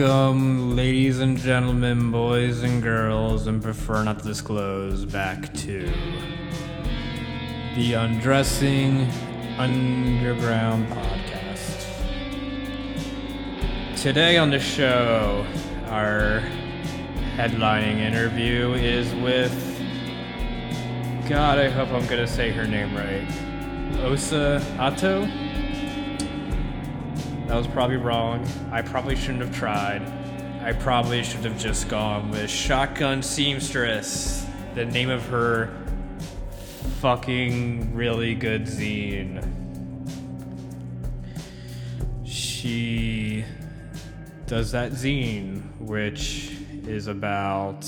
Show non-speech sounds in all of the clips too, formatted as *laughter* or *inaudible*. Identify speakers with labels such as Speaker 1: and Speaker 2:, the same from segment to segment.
Speaker 1: Welcome, ladies and gentlemen, boys and girls, and prefer not to disclose, back to the Undressing Underground podcast. Today on the show, our headlining interview is with. God, I hope I'm gonna say her name right. Osa Atoe? That was probably wrong. I probably shouldn't have tried. I probably should have just gone with Shotgun Seamstress, the name of her fucking really good zine. She does that zine, which is about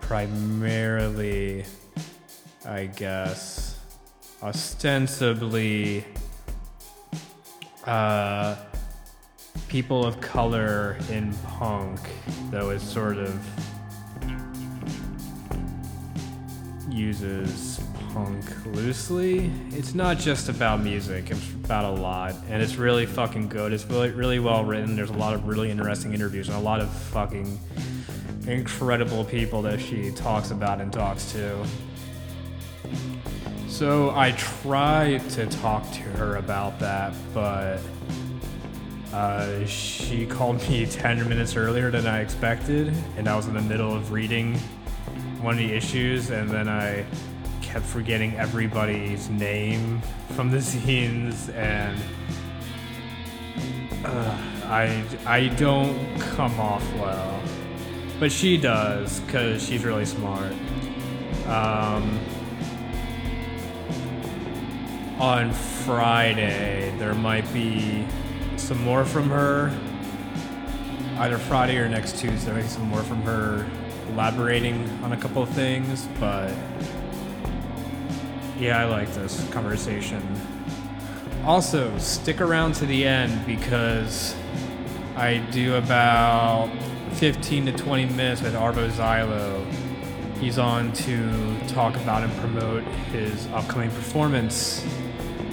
Speaker 1: primarily, I guess, ostensibly uh, people of color in punk, though it sort of uses punk loosely. It's not just about music, it's about a lot, and it's really fucking good. It's really, really well written. There's a lot of really interesting interviews and a lot of fucking incredible people that she talks about and talks to. So I tried to talk to her about that, but uh, she called me *laughs* 10 minutes earlier than I expected, and I was in the middle of reading one of the issues, and then I kept forgetting everybody's name *laughs* from the scenes, and uh, I I don't come off well, but she does because she's really smart. Um, on Friday. There might be some more from her. Either Friday or next Tuesday, maybe some more from her elaborating on a couple of things, but yeah, I like this conversation. Also, stick around to the end because I do about 15 to 20 minutes with Arvo Zylo. He's on to talk about and promote his upcoming performance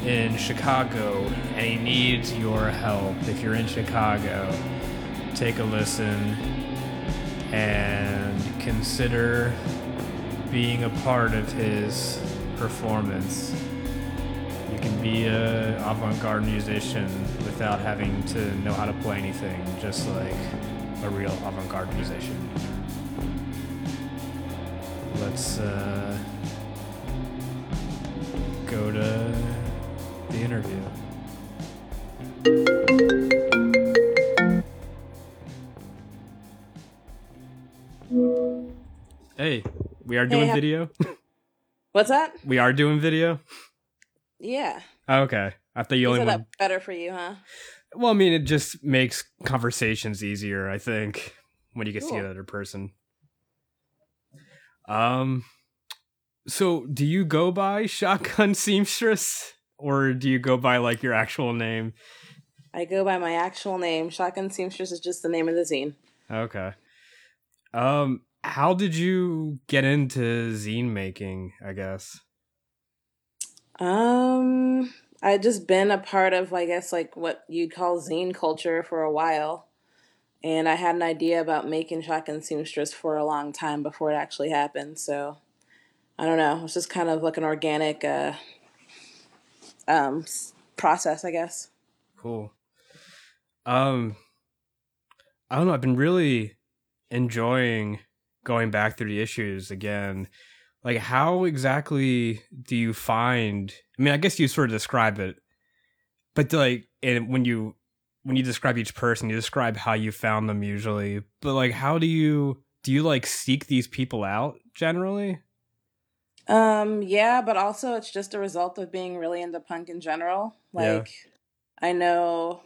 Speaker 1: in Chicago, and he needs your help. If you're in Chicago, take a listen and consider being a part of his performance. You can be a avant-garde musician without having to know how to play anything, just like a real avant-garde musician. Let's uh, go to the interview. Hey, we are doing
Speaker 2: Hey,
Speaker 1: video. *laughs*
Speaker 2: What's that?
Speaker 1: we are doing video.
Speaker 2: Yeah.
Speaker 1: Okay, I thought you
Speaker 2: You
Speaker 1: only
Speaker 2: said that better for you, huh?
Speaker 1: Well, I mean, it just makes conversations easier. I think when you get to see
Speaker 2: Cool.
Speaker 1: another person. Um, so do you go by *laughs* Shotgun Seamstress, or do you go by like your actual name?
Speaker 2: I go by my actual name. Shotgun Seamstress is just the name of the zine.
Speaker 1: Okay. Um, how did you get into zine making? I guess.
Speaker 2: Um, I just been a part of, I guess, like what you'd call zine culture for a while. And I had an idea about making Shotgun Seamstress for a long time before it actually happened. So I don't know. It's just kind of like an organic uh, um, process, I guess.
Speaker 1: Cool. Um, I don't know. I've been really enjoying going back through the issues again. Like, how exactly do you find? I mean, I guess you sort of describe it, but like, and when you when you describe each person, you describe how you found them usually. But like, how do you do you like seek these people out generally?
Speaker 2: Um, yeah, but also it's just a result of being really into punk in general.
Speaker 1: Yeah.
Speaker 2: Like I know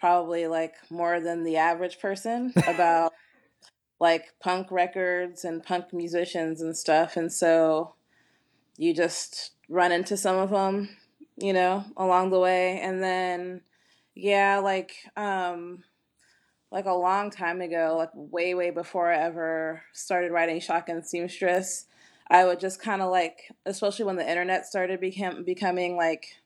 Speaker 2: probably like more than the average person *laughs* about like punk records and punk musicians and stuff and so you just run into some of them, you know, along the way and then yeah, like um like a long time ago, like way way before I ever started writing Shotgun Seamstress, I would just kind of like, especially when the internet started became becoming like,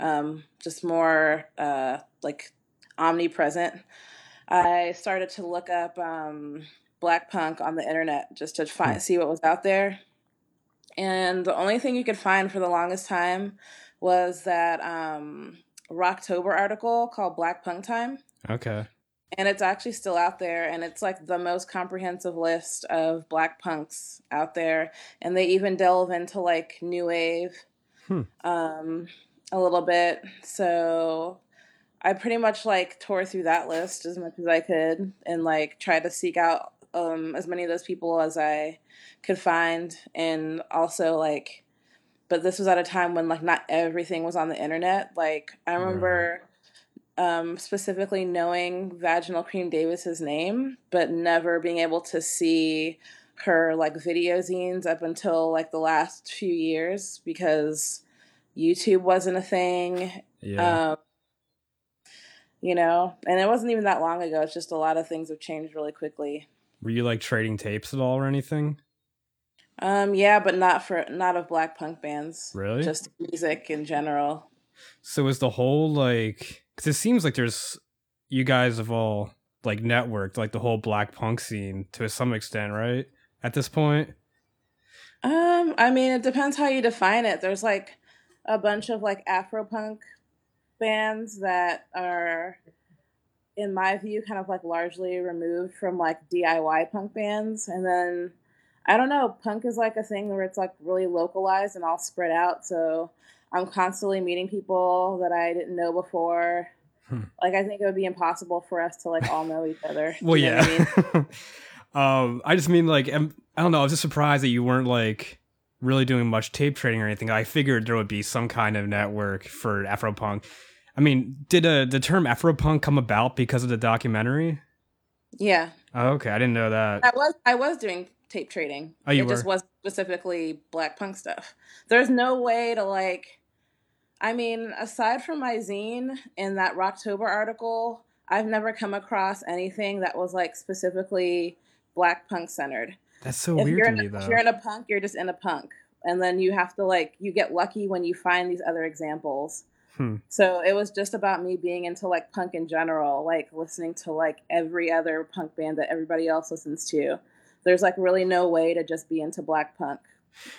Speaker 2: um, just more uh, like omnipresent, I started to look up um, black punk on the internet just to find
Speaker 1: Hmm.
Speaker 2: see what was out there. And the only thing you could find for the longest time was that um, Rocktober article called Black Punk Time.
Speaker 1: Okay.
Speaker 2: And it's actually still out there, and it's like the most comprehensive list of black punks out there. And they even delve into like new wave
Speaker 1: Hmm.
Speaker 2: um, a little bit. So I pretty much like tore through that list as much as I could, and like tried to seek out um, as many of those people as I could find, and also like. But this was at a time when like not everything was on the internet. Like I remember um, specifically knowing Vaginal Creme Davis's name, but never being able to see her like video zines up until like the last few years because YouTube wasn't a thing.
Speaker 1: Yeah.
Speaker 2: Um, you know, and it wasn't even that long ago. It's just a lot of things have changed really quickly.
Speaker 1: Were you like trading tapes at all or anything?
Speaker 2: Um, yeah, but not for not of black punk bands.
Speaker 1: Really?
Speaker 2: Just music in general.
Speaker 1: So is the whole like because it seems like there's you guys have all like networked like the whole black punk scene to some extent, right? At this point.
Speaker 2: Um, I mean, it depends how you define it. There's like a bunch of like Afro punk bands that are, in my view, kind of like largely removed from like DIY punk bands. And then I don't know, punk is like a thing where it's like really localized and all spread out. So I'm constantly meeting people that I didn't know before.
Speaker 1: Hmm.
Speaker 2: Like I think it would be impossible for us to like all know each other.
Speaker 1: Well,
Speaker 2: You know what I mean?
Speaker 1: yeah. *laughs* um, I just mean like I'm, I don't know. I was just surprised that you weren't like really doing much tape trading or anything. I figured there would be some kind of network for Afropunk. I mean, did uh, the term Afropunk come about because of the documentary?
Speaker 2: Yeah.
Speaker 1: Oh, okay, I didn't know that.
Speaker 2: I was I was doing tape trading.
Speaker 1: Oh, you
Speaker 2: it just
Speaker 1: were?
Speaker 2: was specifically black punk stuff. There's no way to like I mean, aside from my zine and that Rocktober article, I've never come across anything that was like specifically black punk centered.
Speaker 1: That's so
Speaker 2: if
Speaker 1: weird
Speaker 2: you're
Speaker 1: to
Speaker 2: in
Speaker 1: me,
Speaker 2: a,
Speaker 1: though.
Speaker 2: if you're in a punk, you're just in a punk. And then you have to like you get lucky when you find these other examples.
Speaker 1: Hmm.
Speaker 2: So it was just about me being into like punk in general, like listening to like every other punk band that everybody else listens to. There's like really no way to just be into black punk.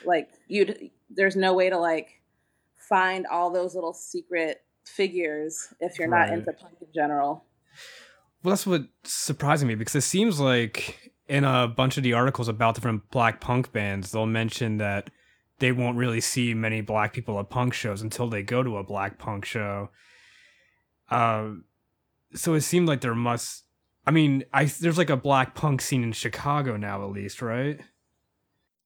Speaker 2: Like you'd. there's no way to like find all those little secret figures if you're not into punk in general.
Speaker 1: Well, that's what surprising me because it seems like in a bunch of the articles about different black punk bands, they'll mention that they won't really see many black people at punk shows until they go to a black punk show. Um, so it seemed like there must. I mean, I there's like a black punk scene in Chicago now, at least, right?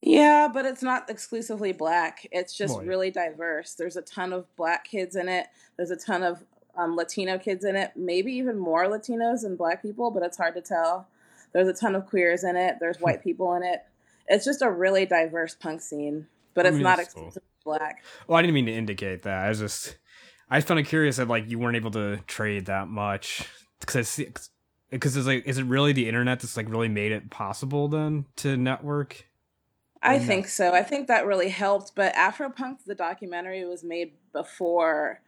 Speaker 2: Yeah, but it's not exclusively black. It's just
Speaker 1: yeah.
Speaker 2: really diverse. There's a ton of black kids in it. There's a ton of um, Latino kids in it. Maybe even more Latinos than black people, but it's hard to tell. There's a ton of queers in it. There's white people in it. It's just a really diverse punk scene, but
Speaker 1: I
Speaker 2: it's
Speaker 1: mean,
Speaker 2: not
Speaker 1: that's cool.
Speaker 2: exclusively black.
Speaker 1: Well, I didn't mean to indicate that. I was just, I just found it curious that like you weren't able to trade that much because because it's like, is it really the internet that's like really made it possible then to network?
Speaker 2: I
Speaker 1: no?
Speaker 2: think so. I think that really helped. But Afropunk, the documentary, was made before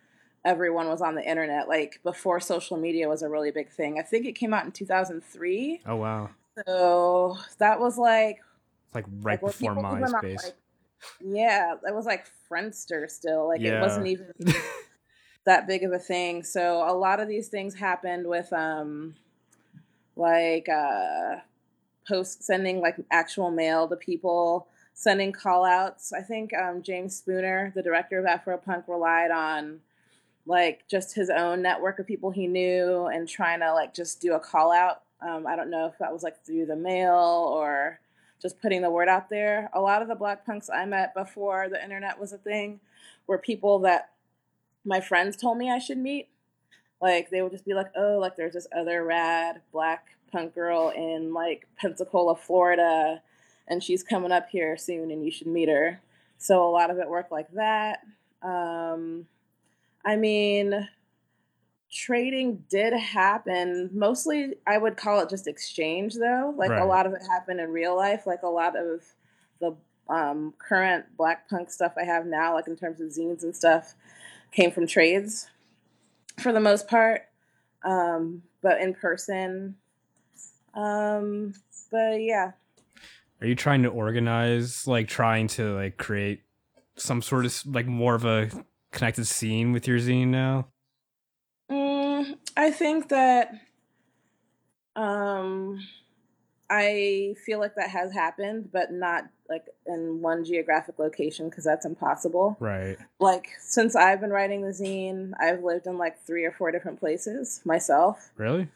Speaker 2: everyone was on the internet, like before social media was a really big thing. I think it came out in 2003.
Speaker 1: Oh wow,
Speaker 2: So that was like
Speaker 1: it's like right
Speaker 2: like,
Speaker 1: before MySpace.
Speaker 2: like- yeah, that was like Friendster still. Like
Speaker 1: Yeah.
Speaker 2: it wasn't even that big of a thing. So a lot of these things happened with um like uh post sending like actual mail to people, sending call outs. I think um James Spooner, the director of Afropunk, relied on like just his own network of people he knew and trying to like just do a call out. Um, I don't know if that was like through the mail or just putting the word out there. A lot of the black punks I met before the internet was a thing were people that my friends told me I should meet. Like they would just be like, "Oh, like there's this other rad black punk girl in like Pensacola, Florida, and she's coming up here soon and you should meet her." So a lot of it worked like that. Um I mean, trading did happen. Mostly, I would call it just exchange, though. Like
Speaker 1: Right.
Speaker 2: a lot of it happened in real life. Like a lot of the um, current black punk stuff I have now, like in terms of zines and stuff, came from trades for the most part. um, but in person. Um, but yeah.
Speaker 1: Are you trying to organize, like trying to like create some sort of like more of a connected scene with your zine now?
Speaker 2: Mm, I think that um I feel like that has happened, but not like in one geographic location because that's impossible.
Speaker 1: Right.
Speaker 2: Like since I've been writing the zine, I've lived in like three or four different places myself.
Speaker 1: Really?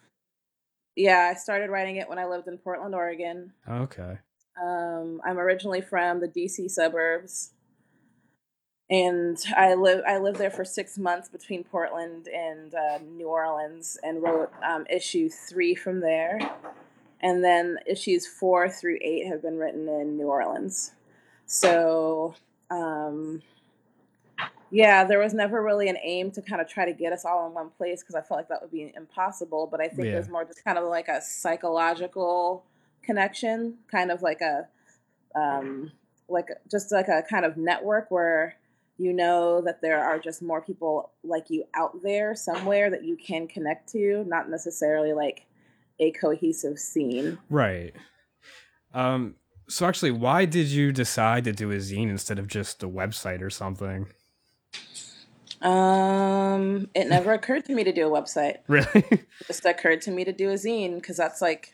Speaker 2: Yeah, I started writing it when I lived in Portland, Oregon.
Speaker 1: Okay.
Speaker 2: Um, I'm originally from the DC suburbs, and I live I lived there for six months between Portland and uh, New Orleans, and wrote um, issue three from there, and then issues four through eight have been written in New Orleans. So, um, yeah, there was never really an aim to kind of try to get us all in one place because I felt like that would be impossible. But I think
Speaker 1: Yeah.
Speaker 2: it was more just kind of like a psychological connection, kind of like a, um, like just like a kind of network where you know that there are just more people like you out there somewhere that you can connect to, not necessarily like a cohesive scene.
Speaker 1: Right. Um. So actually, why did you decide to do a zine instead of just a website or something?
Speaker 2: Um, it never occurred to me to do a website. *laughs*
Speaker 1: Really?
Speaker 2: It just occurred to me to do a zine because that's like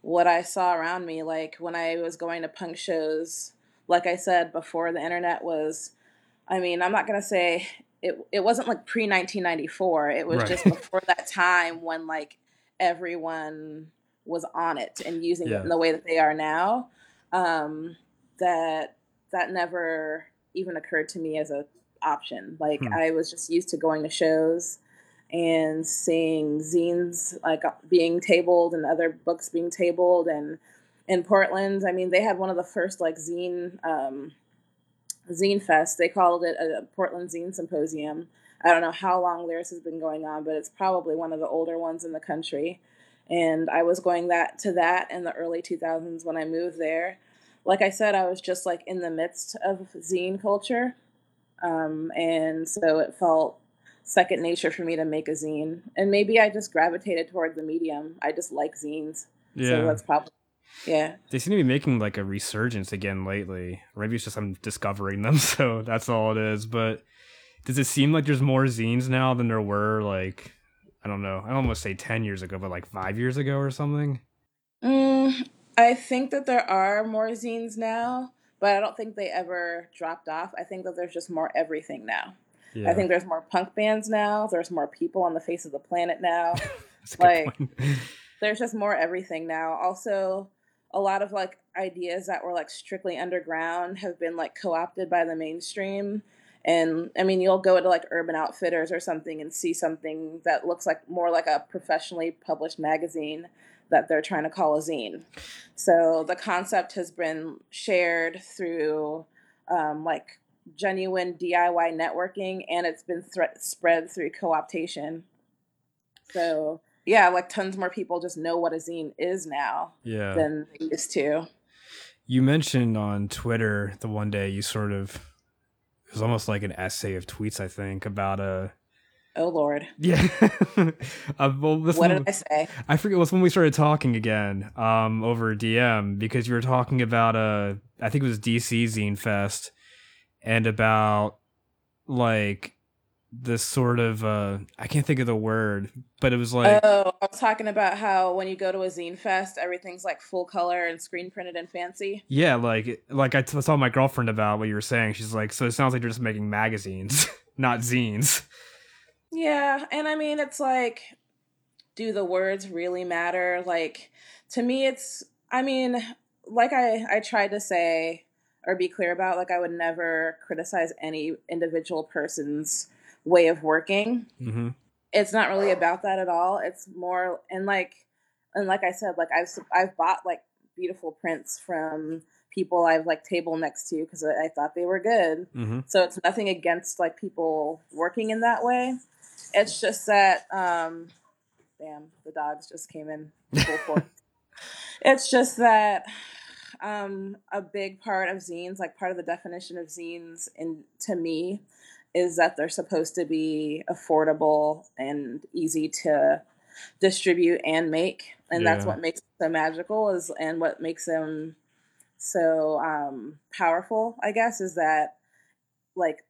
Speaker 2: what I saw around me. Like when I was going to punk shows, like I said before, the internet was. I mean, I'm not gonna say it. It wasn't like pre 1994. It was
Speaker 1: Right.
Speaker 2: just before that time when like everyone was on it and using
Speaker 1: Yeah.
Speaker 2: it in the way that they are now. Um, that that never even occurred to me as an option. Like
Speaker 1: Hmm.
Speaker 2: I was just used to going to shows and seeing zines like being tabled and other books being tabled and in Portland, I mean, they had one of the first like zine um, zine fest. They called it a Portland Zine Symposium. I don't know how long theirs has been going on, but it's probably one of the older ones in the country. And I was going that to that in the early 2000s when I moved there. Like I said, I was just like in the midst of zine culture, um, and so it felt second nature for me to make a zine. And maybe I just gravitated toward the medium. I just like zines, so
Speaker 1: Yeah.
Speaker 2: that's probably yeah.
Speaker 1: They seem to be making like a resurgence again lately. Or maybe it's just I'm discovering them, *laughs* so that's all it is. But does it seem like there's more zines now than there were like I don't know. I almost say ten years ago, but like five years ago or something.
Speaker 2: Mm, I think that there are more zines now, but I don't think they ever dropped off. I think that there's just more everything now.
Speaker 1: Yeah,
Speaker 2: I think there's more punk bands now. There's more people on the face of the planet now. *laughs*
Speaker 1: that's a good
Speaker 2: like- *laughs* there's just more everything now. Also, a lot of like ideas that were like strictly underground have been like co-opted by the mainstream. And I mean, you'll go to like Urban Outfitters or something and see something that looks like more like a professionally published magazine that they're trying to call a zine. So the concept has been shared through um, like genuine DIY networking and it's been thre- spread through co-optation. So yeah, like tons more people just know what a zine is now
Speaker 1: yeah.
Speaker 2: than they used to.
Speaker 1: You mentioned on Twitter the one day you sort of it was almost like an essay of tweets, I think, about a
Speaker 2: Oh Lord,
Speaker 1: yeah. *laughs* uh, well,
Speaker 2: what
Speaker 1: one-
Speaker 2: did I say?
Speaker 1: I forget it was when we started talking again um, over DM because you were talking about a, I think it was DC Zine Fest and about like this sort of uh I can't think of the word, but it was like
Speaker 2: oh, I was talking about how when you go to a zine fest, everything's like full color and screen printed and fancy.
Speaker 1: yeah, like like I t- saw my girlfriend about what you were saying. She's like, so it sounds like you're just making magazines, *laughs* not zines.
Speaker 2: Yeah, and I mean it's like do the words really matter? Like to me it's I mean, like I I tried to say or be clear about like I would never criticize any individual person's way of working.
Speaker 1: Mm-hmm.
Speaker 2: It's not really about that at all. It's more and like and like I said, like I've I've bought like beautiful prints from people I've like table next to because I, I thought they were good.
Speaker 1: Mm-hmm.
Speaker 2: So it's nothing against like people working in that way. It's just that um damn, the dogs just came in *laughs* it's just that um a big part of zines, like part of the definition of zines in to me is that they're supposed to be affordable and easy to distribute and make, and that's what makes them so magical is and what makes them so um, powerful. I guess is that like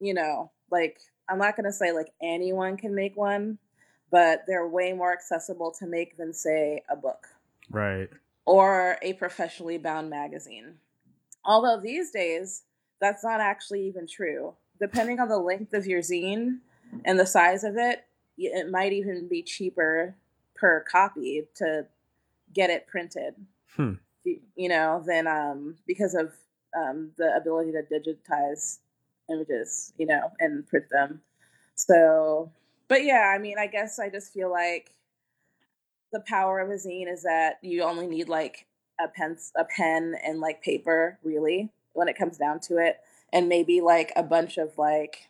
Speaker 2: you know like I'm not gonna say like anyone can make one, but they're way more accessible to make than say a book
Speaker 1: Right.
Speaker 2: or a professionally bound magazine. Although these days, that's not actually even true. Depending on the length of your zine and the size of it, it might even be cheaper per copy to get it printed.
Speaker 1: Hmm.
Speaker 2: You you know, than um, because of um, the ability to digitize images, you know, and print them. So, but yeah, I mean, I guess I just feel like the power of a zine is that you only need like a pen, a pen and like paper, really, when it comes down to it, and maybe like a bunch of like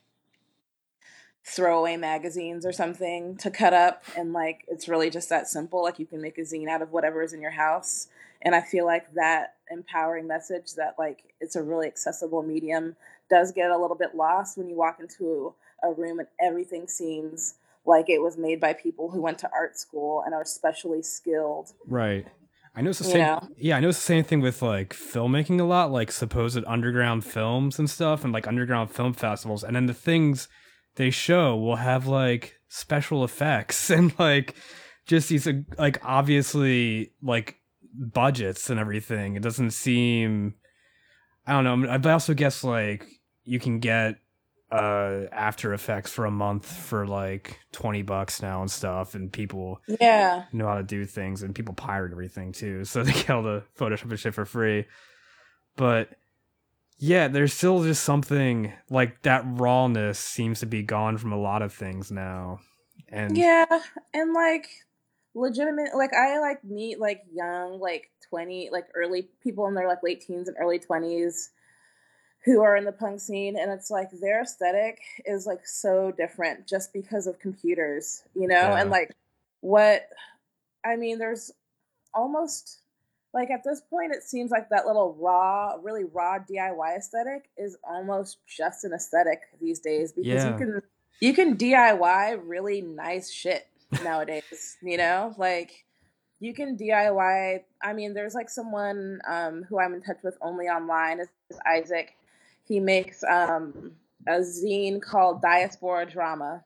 Speaker 2: throwaway magazines or something to cut up, and like it's really just that simple. Like you can make a zine out of whatever is in your house, and I feel like that empowering message that like it's a really accessible medium does get a little bit lost when you walk into a room and everything seems like it was made by people who went to art school and are specially skilled.
Speaker 1: Right. I know it's the
Speaker 2: You
Speaker 1: same.
Speaker 2: know?
Speaker 1: Yeah, I know it's the same thing with like filmmaking a lot, like supposed underground films and stuff, and like underground film festivals. And then the things they show will have like special effects *laughs* and like just these uh, like obviously like budgets and everything. It doesn't seem. I don't know. I also guess like you can get uh After Effects for a month for like twenty bucks now and stuff, and people
Speaker 2: Yeah.
Speaker 1: know how to do things and people pirate everything too *laughs* so they get all the photoshop and shit for free but yeah there's still just something like that rawness seems to be gone from a lot of things now and
Speaker 2: Yeah. And like legitimate like I like meet like young, like twenty, like early people in their like late teens and early twenties who are in the punk scene and it's like their aesthetic is like so different just because of computers, you know?
Speaker 1: Yeah.
Speaker 2: And like what I mean, there's almost like at this point it seems like that little raw, really raw DIY aesthetic is almost just an aesthetic these days because
Speaker 1: Yeah.
Speaker 2: you can you can DIY really nice shit nowadays, you know? Like you can DIY. I mean, there's like someone um, who I'm in touch with only online is, is Isaac. He makes um, a zine called Diaspora Drama,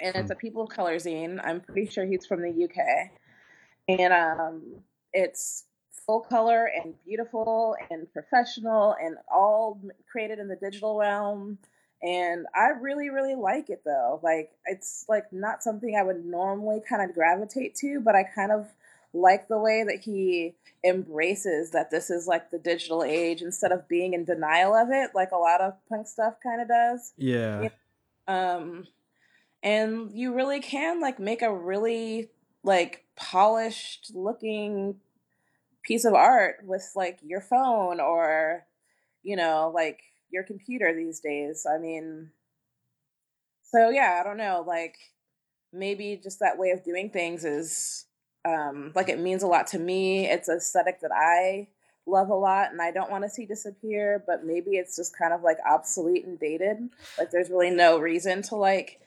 Speaker 2: and it's a people of color zine. I'm pretty sure he's from the UK, and um, it's full color and beautiful and professional and all created in the digital realm and I really, really like it though. Like it's like not something I would normally kind of gravitate to, but I kind of like the way that he embraces that this is like the digital age instead of being in denial of it, like a lot of punk stuff kind of does.
Speaker 1: yeah
Speaker 2: Um, and you really can like make a really like polished looking piece of art with like your phone or you know like your computer these days. I mean, so yeah, I don't know. Like maybe just that way of doing things is um, like it means a lot to me. It's aesthetic that I love a lot and I don't want to see disappear, but maybe it's just kind of like obsolete and dated. Like there's really no reason to like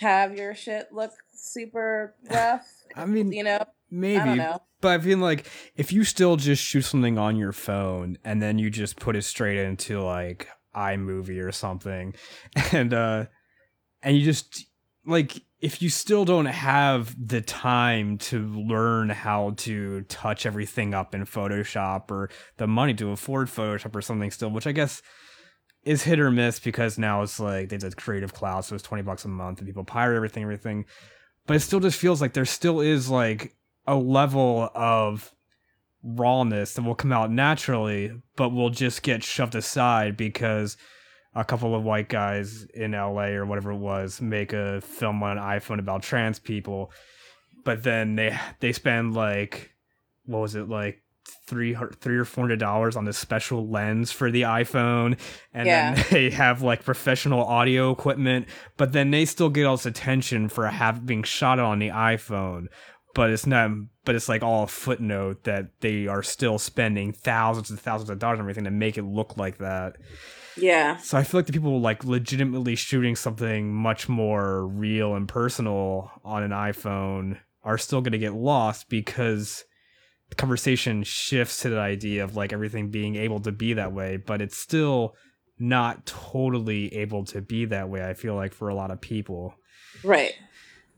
Speaker 2: have your shit look super rough, *sighs*
Speaker 1: i mean
Speaker 2: you know?
Speaker 1: maybe
Speaker 2: I don't know.
Speaker 1: but i feel like if you still just shoot something on your phone and then you just put it straight into like iMovie or something *laughs* and uh and you just like if you still don't have the time to learn how to touch everything up in Photoshop or the money to afford Photoshop or something still, which I guess is hit or miss because now it's like they did Creative Cloud, so it's twenty bucks a month and people pirate everything, everything. But it still just feels like there still is like a level of rawness that will come out naturally, but will just get shoved aside because a couple of white guys in LA or whatever it was make a film on an iPhone about trans people, but then they they spend like what was it like three three or four hundred dollars on this special lens for the iPhone, and
Speaker 2: Yeah.
Speaker 1: then *laughs* they have like professional audio equipment, but then they still get all this attention for having being shot on the iPhone. but it's not but it's like all a footnote that they are still spending thousands and thousands of dollars on everything to make it look like that.
Speaker 2: Yeah.
Speaker 1: So I feel like the people like legitimately shooting something much more real and personal on an iPhone are still going to get lost because the conversation shifts to the idea of like everything being able to be that way, but it's still not totally able to be that way. I feel like for a lot of people.
Speaker 2: Right.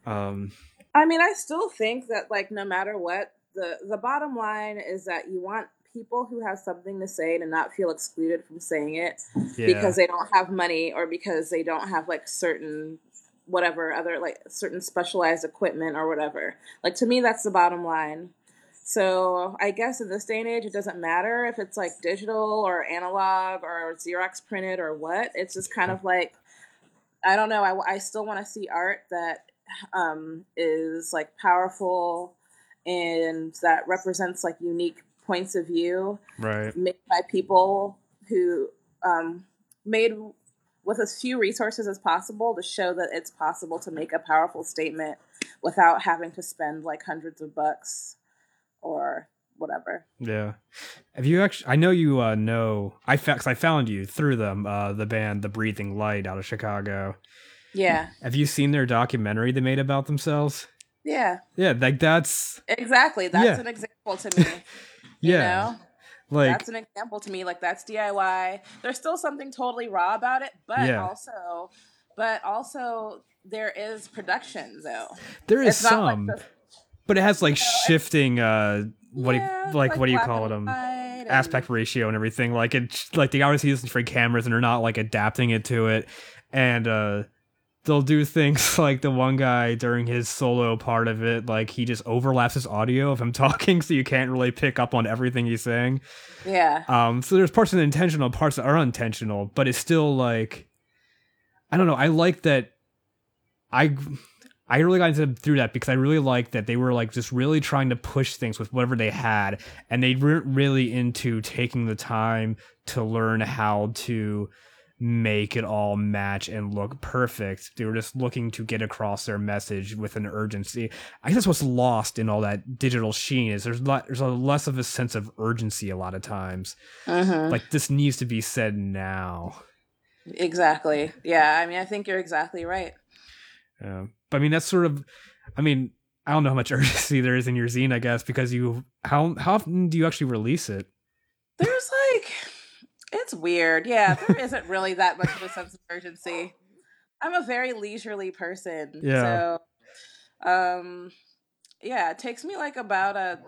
Speaker 1: Um
Speaker 2: I mean, I still think that like no matter what, the the bottom line is that you want people who have something to say to not feel excluded from saying it
Speaker 1: yeah.
Speaker 2: because they don't have money or because they don't have like certain whatever other like certain specialized equipment or whatever. Like to me that's the bottom line. So I guess in this day and age it doesn't matter if it's like digital or analog or Xerox printed or what. It's just kind of like I don't know. I, I still want to see art that um, is like powerful and that represents like unique points of view
Speaker 1: right
Speaker 2: made by people who um, made with as few resources as possible to show that it's possible to make a powerful statement without having to spend like hundreds of bucks or whatever.
Speaker 1: Yeah. Have you actually? I know you uh, know. I fa- I found you through them. Uh, the band, The Breathing Light, out of Chicago.
Speaker 2: Yeah.
Speaker 1: Have you seen their documentary they made about themselves?
Speaker 2: Yeah.
Speaker 1: Yeah, like that's
Speaker 2: exactly. That's
Speaker 1: yeah.
Speaker 2: an example to me. *laughs*
Speaker 1: yeah.
Speaker 2: Know?
Speaker 1: Like
Speaker 2: that's an example to me. Like that's DIY. There's still something totally raw about it, but
Speaker 1: Yeah.
Speaker 2: also, but also there is production though.
Speaker 1: there is
Speaker 2: It's not like
Speaker 1: some,
Speaker 2: the-
Speaker 1: but it has like shifting. Uh, what do you, like, what do you call it?
Speaker 2: and
Speaker 1: Um, aspect ratio and everything. Like it, like they obviously use different cameras and they're not like adapting it to it, and uh, they'll do things *laughs* like the one guy during his solo part of it, like he just overlaps his audio of him *laughs* talking, so you can't really pick up on everything he's saying.
Speaker 2: Yeah.
Speaker 1: Um, so there's parts that are intentional, parts that are unintentional, but it's still like, I don't know. I like that. I I really got into through that because I really liked that they were like just really trying to push things with whatever they had, and they weren't really into taking the time to learn how to make it all match and look perfect. They were just looking to get across their message with an urgency. I guess that's what's lost in all that digital sheen is there's lot, there's a less of a sense of urgency a lot of times.
Speaker 2: Mhm.
Speaker 1: Like this needs to be said now.
Speaker 2: Exactly. Yeah. I mean, I think you're exactly right.
Speaker 1: Um, but I mean, that's sort of, I mean, I don't know how much *laughs* urgency there is in your zine, I guess, because you how how often do you actually release it?
Speaker 2: There's like, it's weird. Yeah, there isn't really that much of a sense of urgency. I'm a very leisurely person.
Speaker 1: Yeah.
Speaker 2: So, um, yeah, it takes me like about a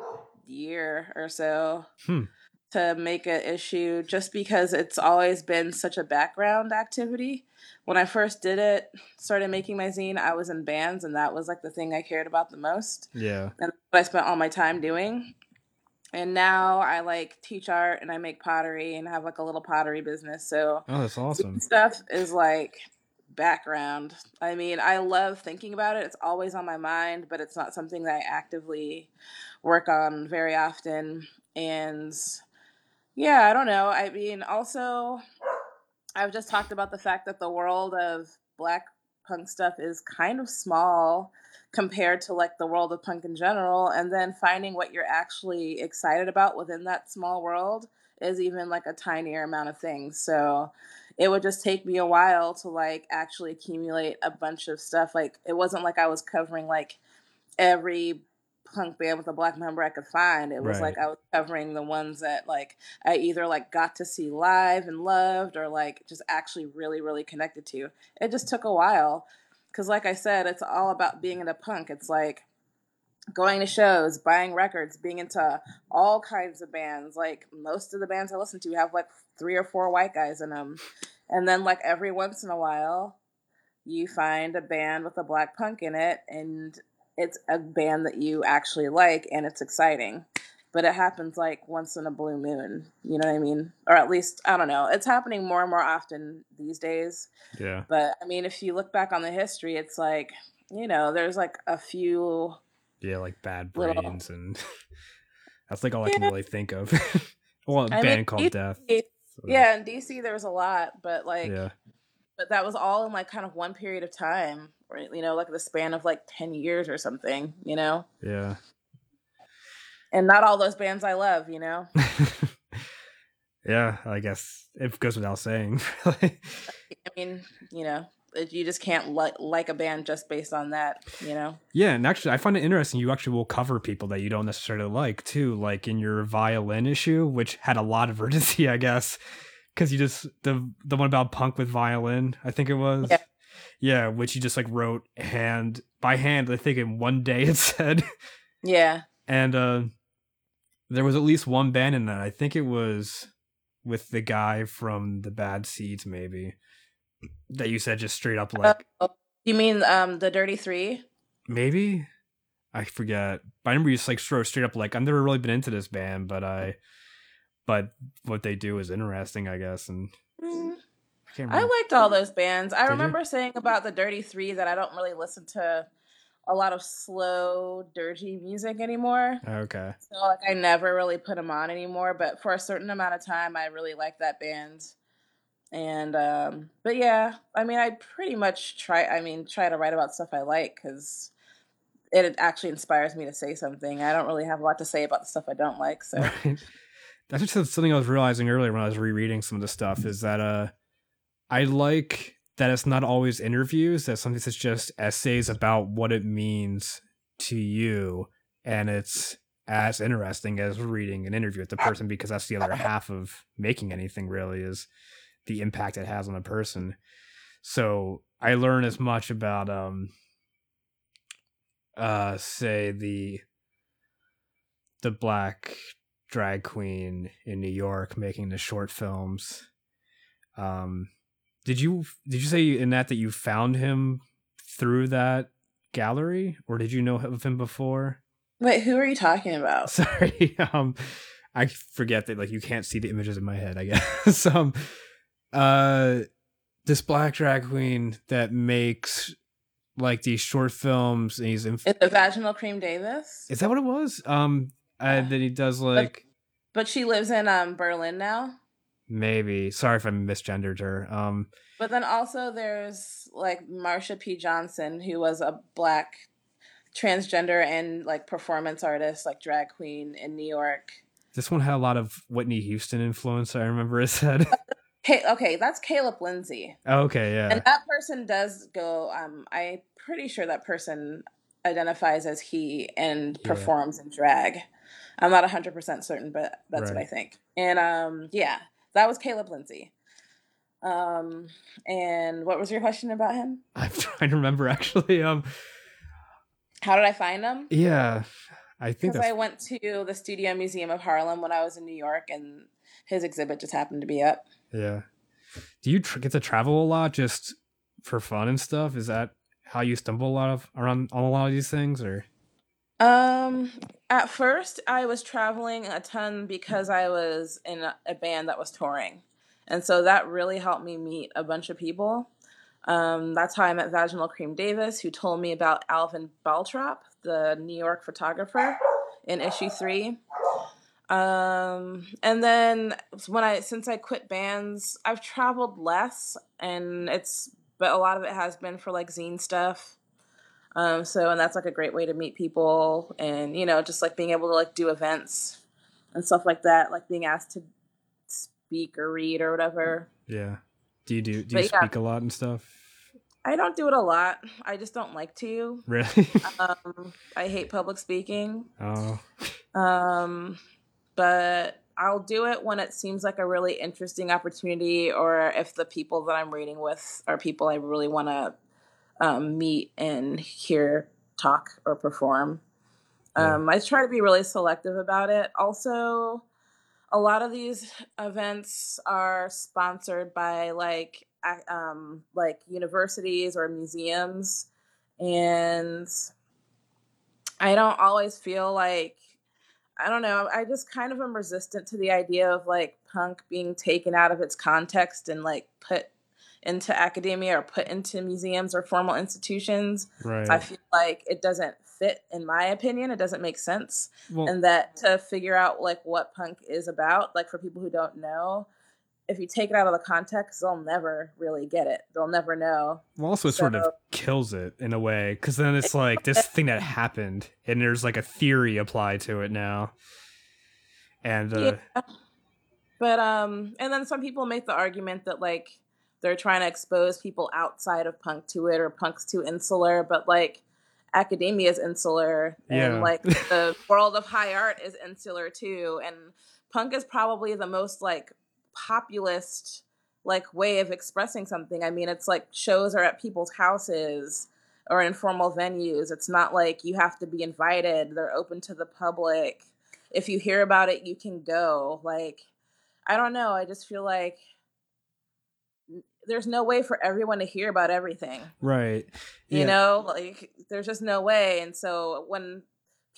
Speaker 2: year or so
Speaker 1: Hmm.
Speaker 2: to make an issue just because it's always been such a background activity. When I first did it, started making my zine, I was in bands and that was like the thing I cared about the most
Speaker 1: Yeah.
Speaker 2: and what I spent all my time doing. And now I like teach art and I make pottery and have like a little pottery business. So
Speaker 1: Oh, that's awesome.
Speaker 2: stuff is like background. I mean, I love thinking about it. It's always on my mind, but it's not something that I actively work on very often. And yeah, I don't know. I mean, also, I've just talked about the fact that the world of black punk stuff is kind of small compared to like the world of punk in general and then finding what you're actually excited about within that small world is even like a tinier amount of things. So it would just take me a while to like actually accumulate a bunch of stuff. Like it wasn't like i was covering like every punk band with a black member i could find. It was
Speaker 1: Right.
Speaker 2: like i was covering the ones that like i either like got to see live and loved or like just actually really really connected to. It just took a while because like i said it's all about being into punk. It's like going to shows buying records being into all kinds of bands. Like most of the bands i listen to have like three or four white guys in them and then like every once in a while you find a band with a black punk in it and it's a band that you actually like and it's exciting but it happens like once in a blue moon you know what i mean or at least i don't know it's happening more and more often these days
Speaker 1: Yeah.
Speaker 2: but I mean, if you look back on the history, it's like, you know, there's like a few.
Speaker 1: Yeah, like bad
Speaker 2: Little-
Speaker 1: brains and *laughs* that's like all I can really think of. *laughs* well, a
Speaker 2: I
Speaker 1: band
Speaker 2: mean,
Speaker 1: called
Speaker 2: you-
Speaker 1: Death.
Speaker 2: Yeah, in DC, there was a lot, but like,
Speaker 1: Yeah.
Speaker 2: but that was all in like kind of one period of time, right? You know, like the span of like 10 years or something, you know?
Speaker 1: Yeah.
Speaker 2: And not all those bands I love, you know? *laughs*
Speaker 1: yeah, I guess it goes without saying. *laughs* I
Speaker 2: mean, you know, you just can't like like a band just based on that, you know.
Speaker 1: Yeah, and actually, I find it interesting. You actually will cover people that you don't necessarily like too, like in your violin issue, which had a lot of urgency, *laughs* I guess, because you just the the one about punk with violin, I think it was. Yeah. Yeah, which you just like wrote hand by hand. I think in one day it said.
Speaker 2: Yeah.
Speaker 1: And uh there was at least one band in that. I think it was with the guy from the Bad Seeds, maybe that you said just straight up like.
Speaker 2: Uh, you mean um the Dirty Three?
Speaker 1: Maybe, I forget. But I remember you just like straight up like I've never really been into this band, but I, but what they do is interesting, I guess. And
Speaker 2: mm. I, I, liked all those bands. I Did remember you? saying about the Dirty Three that I don't really listen to a lot of slow, dirty music anymore.
Speaker 1: Okay.
Speaker 2: So like I never really put them on anymore, but for a certain amount of time I really liked that band. And um but yeah, I mean I pretty much try I mean try to write about stuff I like cuz it actually inspires me to say something. I don't really have a lot to say about the stuff I don't like, so *laughs* right.
Speaker 1: That's just something I was realizing earlier when I was rereading some of the stuff is that uh I like that it's not always interviews, that sometimes it's just essays about what it means to you. And it's as interesting as reading an interview with the person because that's the other half of making anything really is the impact it has on a person. So I learn as much about um uh say the the black drag queen in New York making the short films. Um did you did you say in that that you found him through that gallery, or did you know of him before?
Speaker 2: Wait, who are you talking about? *laughs*
Speaker 1: Sorry, um, I forget that like you can't see the images in my head. I guess *laughs* um, uh, this black drag queen that makes like these short films, and he's in.
Speaker 2: The Vaginal Creme Davis?
Speaker 1: Is that what it was? Um, uh, that he does like.
Speaker 2: But, but she lives in um Berlin now.
Speaker 1: Maybe. Sorry if I misgendered her. Um,
Speaker 2: but then also there's like Marsha P. Johnson, who was a black transgender and like performance artist, like drag queen in New York.
Speaker 1: This one had a lot of Whitney Houston influence. I remember it said. *laughs*
Speaker 2: Hey, okay, that's Kalup
Speaker 1: Linzy. Okay, yeah.
Speaker 2: And that person does go. Um, I'm pretty sure that person identifies as he and performs yeah. in drag. I'm not 100% certain, but that's right. what I think. And um, yeah, that was Kalup Linzy. Um, and what was your question about him? *laughs*
Speaker 1: I'm trying to remember actually. Um,
Speaker 2: how did I find him?
Speaker 1: Yeah, I think
Speaker 2: because I went to the Studio Museum of Harlem when I was in New York, and his exhibit just happened to be up.
Speaker 1: Yeah. Do you tr- get to travel a lot just for fun and stuff? Is that how you stumble a lot of around on a lot of these things, or?
Speaker 2: Um, at first, I was traveling a ton because I was in a band that was touring. And so that really helped me meet a bunch of people. Um, that's how I met Vaginal Creme Davis, who told me about Alvin Baltrop, the New York photographer, in issue three. Um, and then when I since I quit bands, I've traveled less, and it's but a lot of it has been for like zine stuff. Um, so and that's like a great way to meet people, and you know, just like being able to like do events and stuff like that, like being asked to speak or read or whatever.
Speaker 1: Yeah. Do you do do you speak a lot and stuff?
Speaker 2: I don't do it a lot. I just don't like to.
Speaker 1: Really? *laughs*
Speaker 2: um, I hate public speaking.
Speaker 1: Oh.
Speaker 2: Um, but I'll do it when it seems like a really interesting opportunity, or if the people that I'm reading with are people I really want to um, meet and hear talk or perform. Um, yeah. I try to be really selective about it. Also, a lot of these events are sponsored by like um, like universities or museums, and I don't always feel like I don't know. I just kind of am resistant to the idea of like punk being taken out of its context and like put into academia or put into museums or formal institutions.
Speaker 1: Right.
Speaker 2: I feel like it doesn't fit in my opinion. It doesn't make sense. Well, and that to figure out like what punk is about, like for people who don't know, if you take it out of the context, they'll never really get it. They'll never know.
Speaker 1: Well, also, it so, sort of kills it in a way because then it's like this thing that happened, and there's like a theory applied to it now. And uh, yeah.
Speaker 2: but um, and then some people make the argument that like they're trying to expose people outside of punk to it, or punk's too insular. But like academia is insular, and yeah. like *laughs* the world of high art is insular too, and punk is probably the most like populist like way of expressing something. I mean, it's like shows are at people's houses or informal venues. It's not like you have to be invited. They're open to the public. If you hear about it, you can go. Like I don't know, I just feel like there's no way for everyone to hear about everything.
Speaker 1: Right.
Speaker 2: Yeah. You know, like there's just no way. And so when